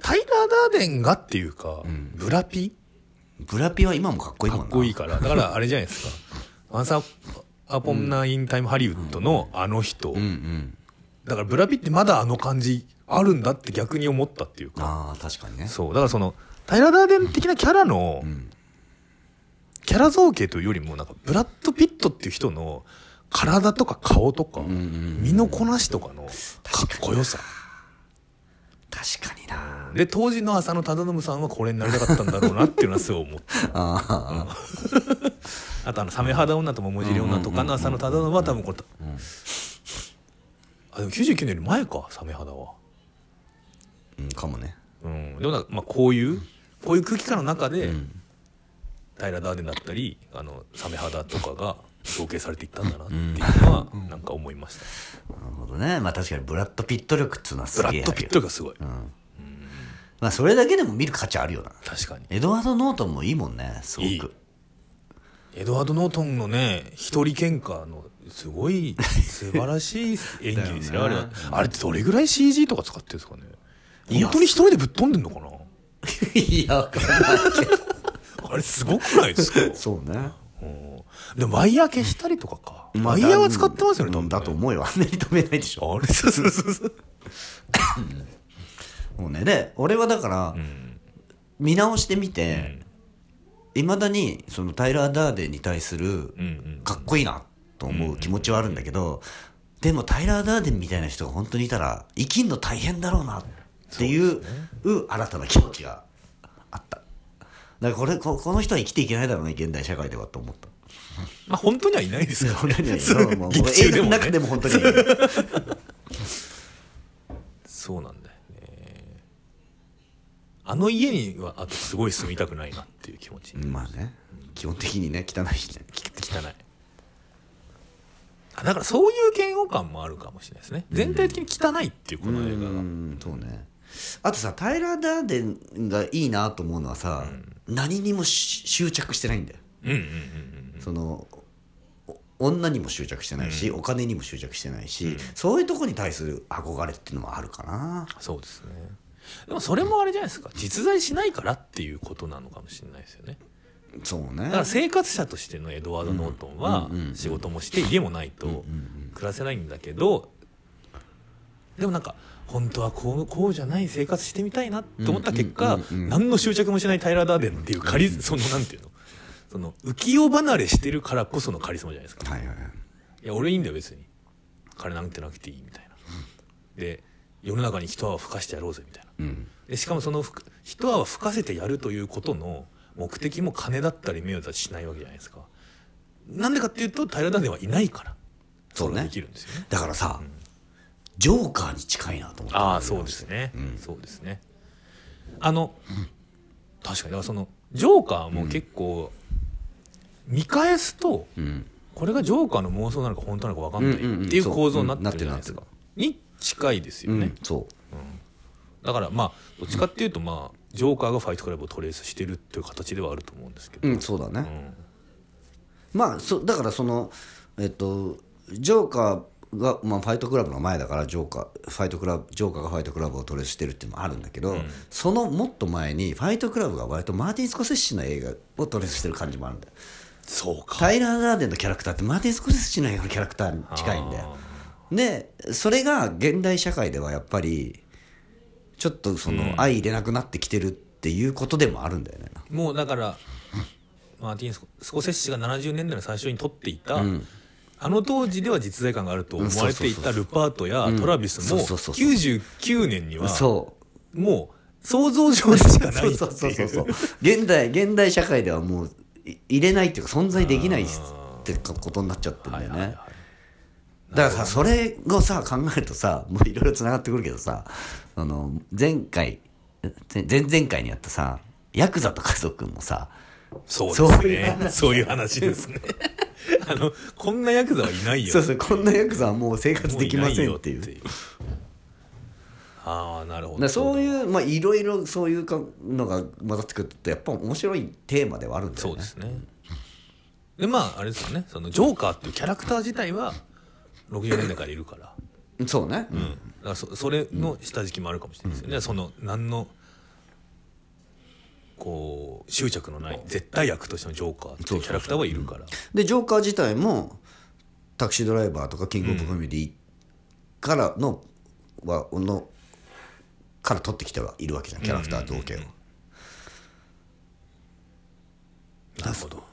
タイラー・ダーデンがっていうか、ブラピ？ブラピは今もかっこいいもんな。かっこいいから。だからあれじゃないですか「ワンサアポンナインタイムハリウッド」のあの人、うんうん。だからブラピってまだあの感じあるんだって逆に思ったっていうか。ああ確かにね。そう。だからそのタイラー・ダーデン的なキャラの、キャラ造形というよりもなんかブラッド・ピットっていう人の体とか顔とか、身のこなしとかのかっこよさ。確かになで当時の浅野忠信さんはこれになりたかったんだろうなっていうのはすごい思ったあああとあのサメ肌女と桃尻女とかの浅野忠信は多分これ、あでも99年より前かサメ肌は。うんかもね。うん。でもまあこういうこういう空気感の中で、タイラー・ダーデンだったりあのサメ肌とかが造形されていったんだなっていうのはなんか思いました、なるほどね。まあ確かにブラッド・ピット力っつうのはすげえブラッド・ピットがすごい、まあそれだけでも見る価値あるよな。確かに。エドワード・ノートンもいいもんねすごく。いいエドワード・ノートンのね一人喧嘩のすごい素晴らしい演技ですよ。あだよね。れはあれってどれぐらい CG とか使ってるんですかね？本当に一人でぶっ飛んでんのかな？いやわかんないけど。あれすごくないですか？そうね。うん。でもワイヤー消したりとかか、ワイヤーは使ってますよねだと思うよ。あんなに止めないでしょ。あれそうそうそうそう もうね。で俺はだから、見直してみていま、未だにそのタイラー・ダーデンに対するうんうんかっこいいなと思う気持ちはあるんだけど、でもタイラー・ダーデンみたいな人が本当にいたら生きんの大変だろうなっていう新たな気持ちがあった。だからこれここの人は生きていけないだろうね現代社会ではと思った。まあ本当にはいないですからね そうもう劇中でもね。映画の中でも本当にそ そうなんだあの家にはあとすごい住みたくないなっていう気持ち。まあね。基本的にね汚いしね。汚い。あだからそういう嫌悪感もあるかもしれないですね。全体的に汚いっていうこの映画が。うんそうね。あとさタイラー・ダーデンがいいなと思うのはさ、何にもし執着してないんだよ。うんうんうんそのお女にも執着してないし、お金にも執着してないし、そういうとこに対する憧れっていうのもあるかな。そうですねでもそれもあれじゃないですか。実在しないからっていうことなのかもしれないですよね。そうね。だから生活者としてのエドワード・ノートンは仕事もして家もないと暮らせないんだけどでもなんか本当はこうこうじゃない生活してみたいなって思った結果何の執着もしないタイラー・ダーデンっていうカリそのなんていうの？その浮世離れしてるからこそのカリスマじゃないですか。はいはいはい。いや俺いいんだよ別に。金なんてなくていいみたいな。で世の中に一泡吹かしてやろうぜみたいな。うんでしかもそのふく一泡吹かせてやるということの目的も金だったり名誉だったりしないわけじゃないですか。なんでかっていうと平ダーデンはいないから。そうね。できるんですよね。だからさ、ジョーカーに近いなと思ったああそうですね、そうですね。あの、確かにだからそのジョーカーも結構見返すと、うん。これがジョーカーの妄想なのか本当なのか分かんないうんうんうんっていう。構造になってるじゃないですか。そう、に近いですよね、うんそだからまあどっちかっていうとまあジョーカーがファイトクラブをトレースしてるっていう形ではあると思うんですけど、ううんそうだね、うん。まあそだからそのえっとジョーカーが、まあ、ファイトクラブの前だからジョーカーファイトクラブジョーカーがファイトクラブをトレースしてるっていうのもあるんだけど、そのもっと前にファイトクラブが割とマーティン・スコセッシの映画をトレースしてる感じもあるんだよ。そうか。タイラー・ガーデンのキャラクターってマーティン・スコセッシの映画のキャラクターに近いんだよでそれが現代社会ではやっぱりちょっとその相入れなくなってきてるっていうことでもあるんだよね、もうだからマーティン・スコスコセッシが70年代の最初に撮っていた、あの当時では実在感があると思われていたルパートやトラビスもそうそうそうそう。99年にはもう想像上でしかないっていう。現代現代社会ではもうい入れないっていうか存在できないってことになっちゃってるんだよね、はいはいはい。だからさそれをさ考えるとさもういろいろつながってくるけどさあの前回前前々回にやったさヤクザと家族もさそうそうですねそういう話ですね。あのこんなヤクザはいないよそうそうこんなヤクザはもう生活できませんっていう。いよああなるほど。そういうまあいろいろそういうかのが混ざってくるとやっぱ面白いテーマではあるんだよね。そうですね。でまああれですよね。そのジョーカーっていうキャラクター自体は60年代からいるから。そうね、うん、だからそそれの下敷きもあるかもしれないですよね、その何のこう執着のない絶対役としてのジョーカーっていうキャラクターはいるから。でジョーカー自体もタクシードライバーとかキングオブコメディからの,、はのから取ってきてはいるわけじゃん。キャラクター造形を、なるほど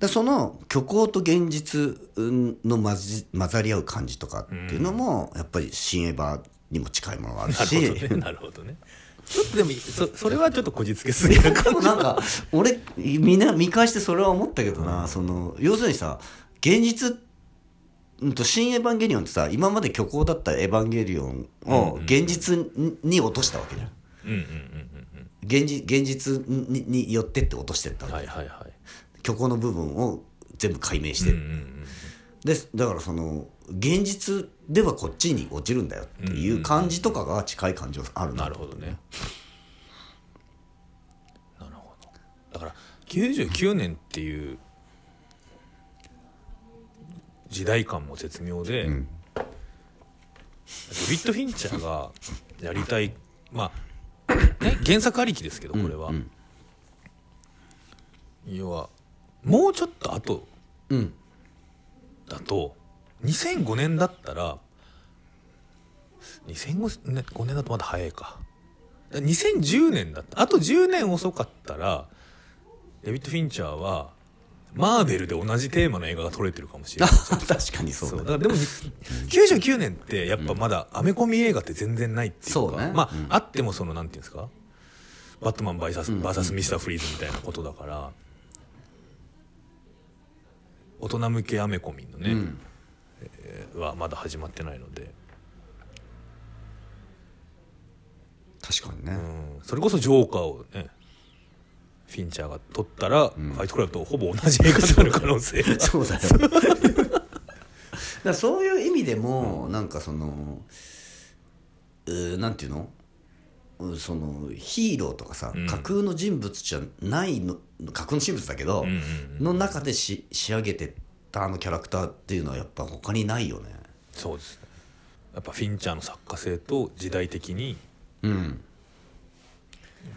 でその虚構と現実の混じ混ざり合う感じとかっていうのも、やっぱり新エヴァにも近いものがあるなるしほどね。なるほどね。ちょっとでもそ それはちょっとこじつけすぎるかでもなんか俺みんな見返してそれは思ったけどな、その要するにさ現実うんと新エヴァンゲリオンってさ今まで虚構だったエヴァンゲリオンを現実にに落としたわけじゃん。うんうんうん現実現実にによってって落としてったわけ、うん。はいはいはい虚構の部分を全部解明して。る、うんうんでだからその現実ではこっちに落ちるんだよっていう感じとかが近い感じはあるうんな。なるほどね。なるほど。だから99年っていう時代感も絶妙で、デビッド・フィンチャーがやりたいまあ、ね、原作ありきですけどこれは、要はもうちょっと後うん。だと2005年だったら2005年5年だとまだ早いか。2010年だった。あと10年遅かったらデビッド・フィンチャーはマーベルで同じテーマの映画が撮れてるかもしれない。確かにそうだそう。だからでも99年ってやっぱまだアメコミ映画って全然ないっていうかね。まあ、あってもそのなんていうんですか？バットマンバイサスバーサスミスターフリーズみたいなことだから大人向けアメコミのね、えーはまだ始まってないので。確かにね、うん、それこそジョーカーをねフィンチャーが撮ったら、ファイトクラブとほぼ同じ映画になる可能性が。そうだよ。だそういう意味でも、なんかそのうーなんていうの？うそのヒーローとかさ、架空の人物じゃないの架空の人物だけど、の中でし仕上げてたあのキャラクターっていうのはやっぱ他にないよね。そうですね。やっぱフィンチャーの作家性と時代的にうん。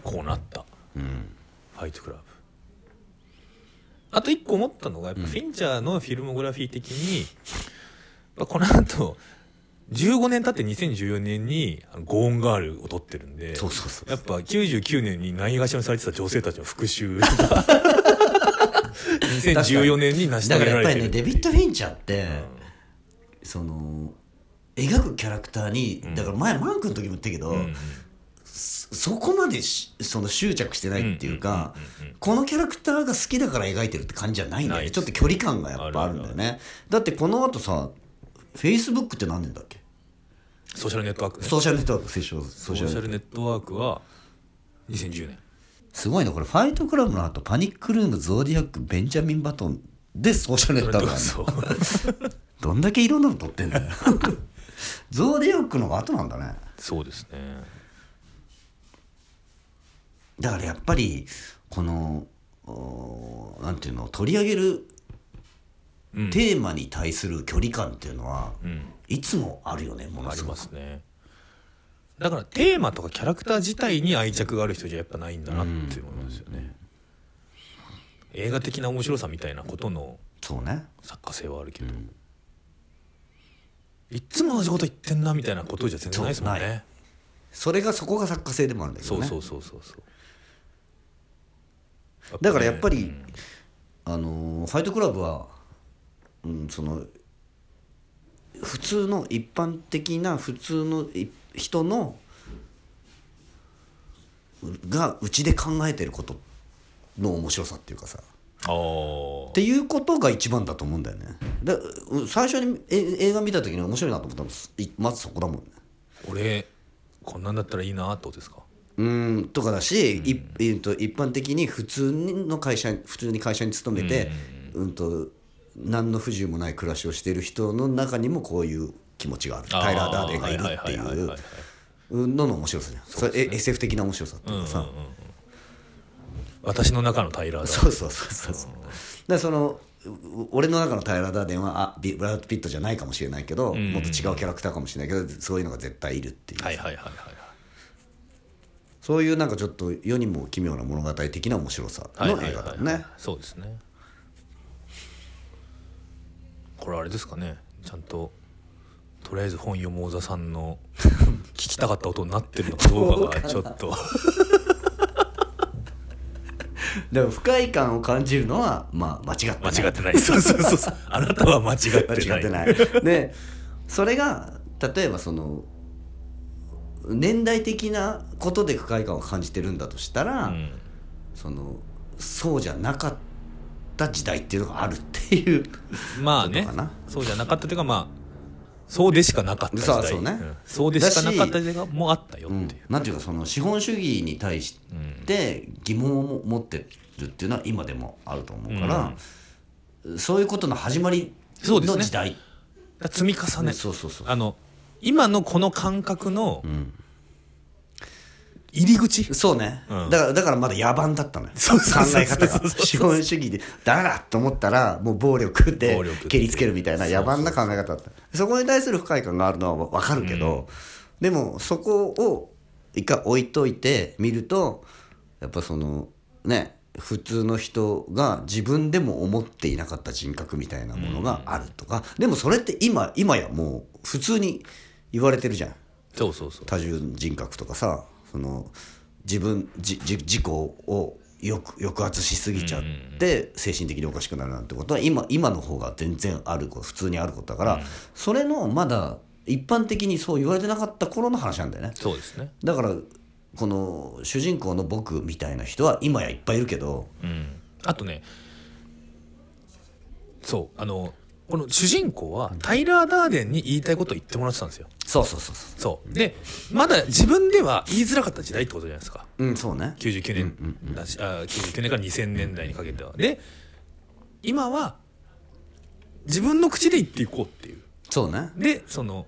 こうなった。うん。ファイトクラブ。あと一個思ったのがやっぱフィンチャーのフィルモグラフィー的に、やっぱこの後15年経って2014年にゴーンガールを撮ってるんでそうそうそうやっぱ99年にないがしろにされてた女性たちの復讐が。2014年に成しだ遂からやっぱりねげられてるデビッド・フィンチャーって、その描くキャラクターに、だから前マンクの時も言ったけど、うんそそこまでしその執着してないっていうかうんうんうんうんこのキャラクターが好きだから描いてるって感じじゃないんだよね。ちょっと距離感がやっぱあるんだよね。だってこの後さフェイスブックって何年だっけ？ソーシャルネットワークね。ソーシャルネットワークソーシャルソソーシャルネットワークは2010年。すごいねこれ。ファイトクラブの後パニックルームゾーディアックベンジャミン・バトンでソーシャルネットワークどんだけいろんなの撮ってんだよ。ゾーディアックの後なんだね。そうですね。だからやっぱりこのなんていうの取り上げるうん。テーマに対する距離感っていうのは、うん。いつもあるよねものありすごく。ますね。だからテーマとかキャラクター自体に愛着がある人じゃやっぱないんだなって思いますよね、映画的な面白さみたいなことのそうね。作家性はあるけど、いっつも同じこと言ってんなみたいなことじゃ全然ないですもんね。それがそこが作家性でもあるんだけどね。そうそうそうそうだからやっぱりうん。あのーファイトクラブは、うん、その普通の一般的な普通のい人のがうちで考えてることの面白さっていうかさ。っていうことが一番だと思うんだよね。だうん最初にえ映画見た時に面白いなと思ったのいまずそこだもんね。俺こんなんだったらいいなってことですか？うんとかだし、いえーと一般的に普通の会社普通に会社に勤めて、うんと何の不自由もない暮らしをしている人の中にもこういう気持ちがある。タイラー・ダーデンがいるってはいはいはいはいはい。いうのの面白さじゃん。それえ SF 的な面白さっていうかさ、私の中のタイラーだそうそうそうそうそう。だからそのう俺の中のタイラー・ダーデンはあビブラッド・ピットじゃないかもしれないけど、ん。もっと違うキャラクターかもしれないけどそういうのが絶対いるっていう、はいはいはいはいはい。そういうなんかちょっと世にも奇妙な物語的な面白さはいのはいはいはい。映画だね。そうですねこれあれですかね。ちゃんととりあえず本読もうざさんの 聞きたかった音になってるのかどうかがちょっと。でも不快感を感じるのはまあ間違ってない。間違ってない。そうそうそうそう。あなたは間違ってない。間違ってない。でそれが例えばその年代的なことで不快感を感じてるんだとしたら、うん。そのそうじゃなかった時代っていうのがあるっていうまあねそうじゃなかったというかまあそうでしかなかった時代。そうそうね。ん。そうでしかなかった時代がもうあったよっていう、なんていうかその資本主義に対して疑問を持ってるっていうのは今でもあると思うから、そういうことの始まりの時代、だから積み重ね。そうそうそうあの今のこの感覚の入り口、そうね、うん。だからだからまだ野蛮だったのよ。考え方が。資本主義でダメだと思ったらもう暴力で蹴りつけるみたいな野蛮な考え方だった。そこに対する不快感があるのは分かるけど、でもそこを一回置いといて見るとやっぱそのね普通の人が自分でも思っていなかった人格みたいなものがあるとか、でもそれって今今やもう普通に言われてるじゃん。そうそうそう。多重人格とかさその自分じじ自己を抑抑圧しすぎちゃって精神的におかしくなるなんてことは今今の方が全然ある普通にあることだから、それのまだ一般的にそう言われてなかった頃の話なんだよね。そうですね。だからこの主人公の僕みたいな人は今やいっぱいいるけどうん。あとねそうあのこの主人公はタイラー・ダーデンに言いたいことを言ってもらってたんですよ。そうそうそうそそう。でまだ自分では言いづらかった時代ってことじゃないですか。ううんそうね。99年だし、あ99年から2000年代にかけては。で今は自分の口で言っていこうっていう。そうね。でその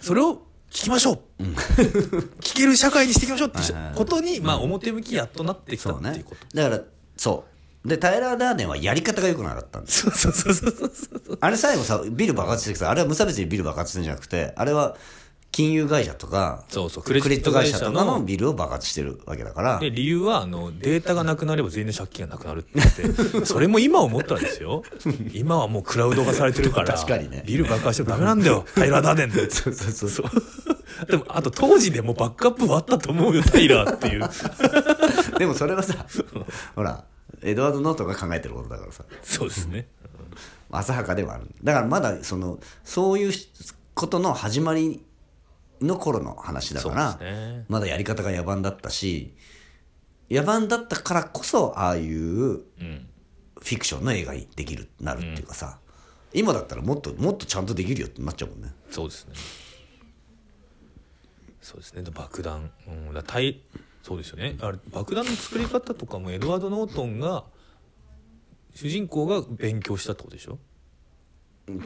それを聞きましょう、聞ける社会にしていきましょうってはいはいはい。ことに、まあ表向きやっとなってきたっていうこと。だからそうでタイラー・ダーデンはやり方が良くなかったんです。そうそうそうそうそうあれ最後さビル爆発してるけどあれは無差別にビル爆発してるんじゃなくてあれは金融会社とかそうそうクレジット会社とかののビルを爆発してるわけだから。で理由はあのデータがなくなれば全員の借金がなくなるって言って それも今思ったらですよ。今はもうクラウド化されてるから確かにね。ビル爆破してもダメなんだよ タイラー・ダーデン。でそうそうそうそう。でもあと当時でもバックアップはあったと思うよタイラーっていう。でもそれはさほらエドワード・ノートが考えてることだからさ。そうですね。浅はかではある。だからまだそのそういうことの始まりの頃の話だから、ね。まだやり方が野蛮だったし野蛮だったからこそああいうフィクションの映画にできるなるっていうかさ、今だったらもっともっとちゃんとできるよってなっちゃうもんね。そうですね。そうですね。で爆弾、うん、だタイそうですよね。あれ爆弾の作り方とかもエドワード・ノートンが主人公が勉強したってことでしょ？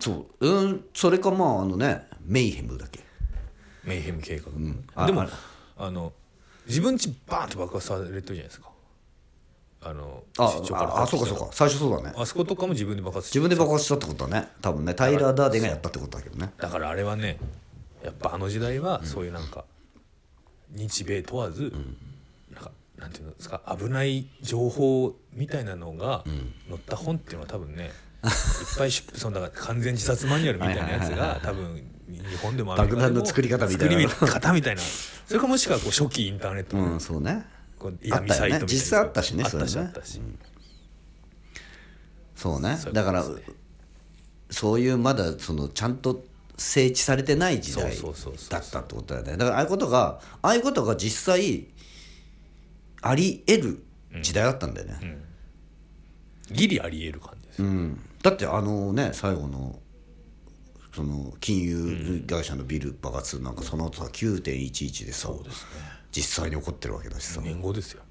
そう。うんそれかまああのねメイヘムだっけ。メイヘム計画、あでもああの自分家バーンと爆破されてるじゃないですか。あのあああそうかそうか。最初そうだね。あそことかも自分で爆発して自分で爆発したってことだね。多分ねタイラー・ダーデンがやったってことだけどね。だからあれはねやっぱあの時代はそういうなんか、日米問わず、なんかなんていうんですか危ない情報みたいなのが載った本っていうのは多分ねいっぱい出そのだから完全自殺マニュアルみたいなやつが多分日本でもアメリカでも爆弾の作り方みたいな。作り方みたいな。それかもしくはこう初期インターネットのうんそうね。こうあったよね。闇サイトみたいな。実際あったしねあったしあったし、そうね。だからそういうまだそのちゃんと整地されてない時代だったってことだよね。だからああいうことがああいうことが実際あり得る時代だったんだよね、ギリあり得る感じです、うん。だってあのね最後のその金融会社のビル爆発なんかその後さ9.11でさ実際に起こってるわけだしさ。年後ですよ、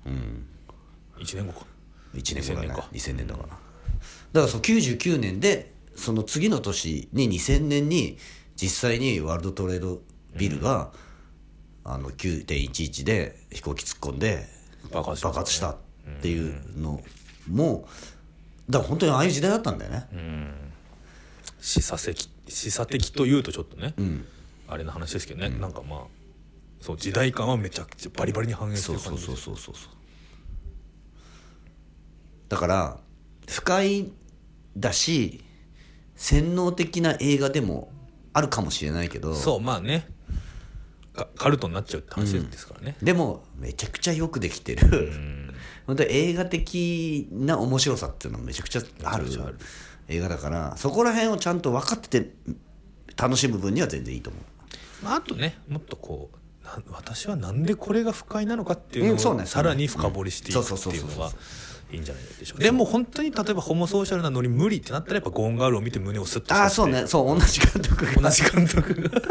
1年後か。1年後だね。2000年か。2000年だから。だからその99年でその次の年に2000年に実際にワールドトレードビルが、あの9.11で飛行機突っ込んで爆発した。っていうのもだから本当にああいう時代だったんだよね、示唆的示唆的というとちょっとね、あれの話ですけどね、なんかまあそう時代感はめちゃくちゃバリバリに反映してそうそうる感じですそうそうそうそう。だから不快だし洗脳的な映画でもあるかもしれないけどそうまあね。カカルトになっちゃうって話ですからね、でもめちゃくちゃよくできてる、本当に映画的な面白さっていうのはめちゃくちゃある映画だからそこら辺をちゃんと分かってて楽しむ分には全然いいと思う。まあ、あとねもっとこうな私はなんでこれが不快なのかっていうのを、さらに深掘りしていくうんってそうそうそうそういいいんじゃないでしょうか。でも本当に例えばホモソーシャルなノリ無理ってなったらやっぱゴーンガールを見て胸をスッとあ そうねそう同じ監督が同じ監督が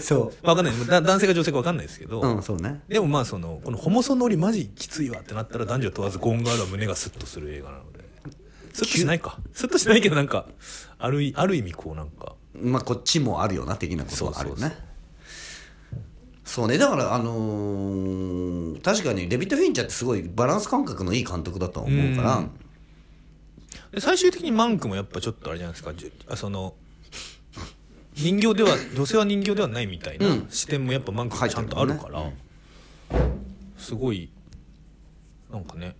そわかんない。だ男性か女性かわかんないですけど、ううんそうね。でもまあそのこのホモソノリマジきついわってなったら男女問わずゴーンガールは胸がスッとする映画なので。スッとしないか。スッとしないけどなんかあるいある意味こうなんか。まあこっちもあるよな的なことはあるよね。そうそうね。だからあのー確かにデビッド・フィンチャーってすごいバランス感覚のいい監督だと思うから。で最終的にマンクもやっぱちょっとあれじゃないですか。あその人形では女性は人形ではないみたいな視点もやっぱマンクにちゃんとあるから、すごいなんかね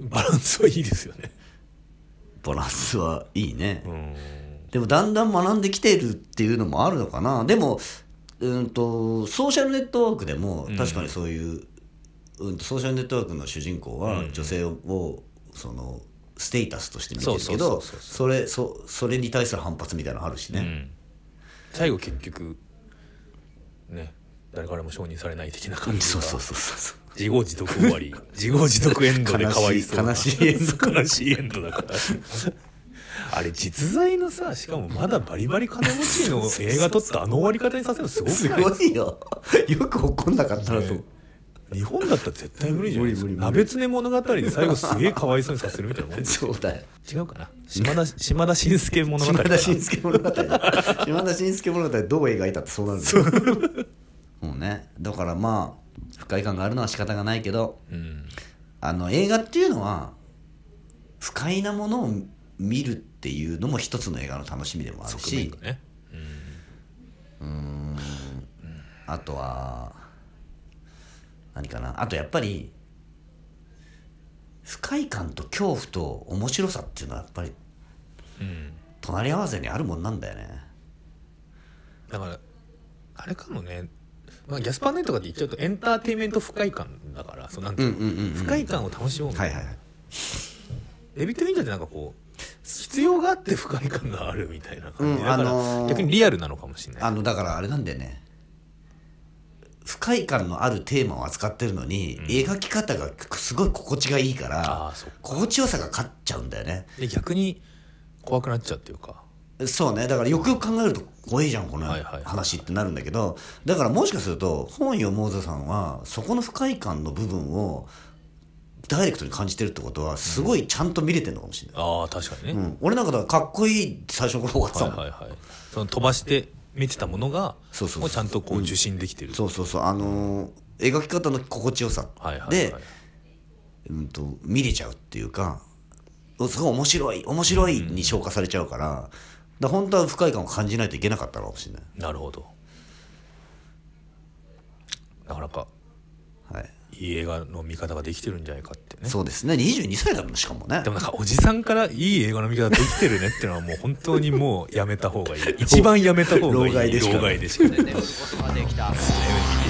バランスはいいですよね。バランスはいいね、うん。でもだんだん学んできているっていうのもあるのかな。でもうんとソーシャルネットワークでも確かにそういう、うん、とソーシャルネットワークの主人公は女性をそのステータスとして見てるけどそれそそれに対する反発みたいなのあるしね、最後結局ね誰からも承認されない的な感じが。そうそうそうそう自業自得終わり。自業自得エンドでかわいそうな。悲しい悲しいエンド。悲しいエンドだからあれ実在のさしかもまだバリバリ金持ちの映画撮ったあの終わり方にさせるのすごくすごいよ。よく怒んなかったなと、ね日本だったら絶対無理じゃないですか無理無理無理。鍋つね物語で最後すげえかわいそうにさせるみたいなもんそうだよ。違うかな？島田島田紳介物語島田紳介物語。島田紳介物語どう描いたってそうなるんですよもうね。だからまあ不快感があるのは仕方がないけどうん。あの映画っていうのは不快なものを見るっていうのも一つの映画の楽しみでもあるし。がね。あとは何かな。あとやっぱり不快感と恐怖と面白さっていうのはやっぱりうん。隣り合わせにあるもんなんだよね。だからあれかもね、まあ、ギャスパーネットとかって言っちゃうとエンターテインメント不快感だからそうなんていうの。うんうんうんうん不快感を楽しもうみはいはいデビッド・フィンチャーってなんかこう必要があって不快感があるみたいな感じ、うんだから、あのー逆にリアルなのかもしれない。あのだからあれなんだよね。不快感のあるテーマを扱ってるのに、描き方がすごい心地がいいから心地よさが勝っちゃうんだよね。で逆に怖くなっちゃうっていうか。そうね。だからよくよく考えると怖いじゃんこの話ってなるんだけど。だからもしかすると本読モーザさんはそこの不快感の部分をダイレクトに感じてるってことはすごいちゃんと見れてるのかもしれない、ああ確かにね、うん。俺なんかだからかっこいい最初の頃終わってたもん、はいはいはい。その飛ばして見てたものがそうそうそう。ちゃんとこう受信できてる、そうそうそう。あのー描き方の心地よさ。はいはいはいで、うん、と見れちゃうっていうかすごい面白い面白いに消化されちゃうから,、だ本当は不快感を感じないといけなかったのかもしれない、なるほど。なかなかはい、いい映画の見方ができてるんじゃないかってね。そうですね。22歳だもんしかもね。でもなんかおじさんからいい映画の見方できてるねっていうのはもう本当にもうやめた方がいい。一番やめた方がいい。老害でしかない老害でしかない出ることができた。見てい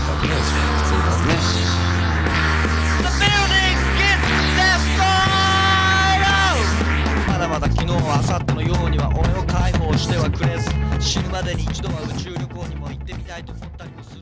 ただけないしそうですね!まだまだ昨日明後日のようには俺を解放してはくれず。死ぬまでに一度は宇宙旅行にも行ってみたいと思ったりもする。が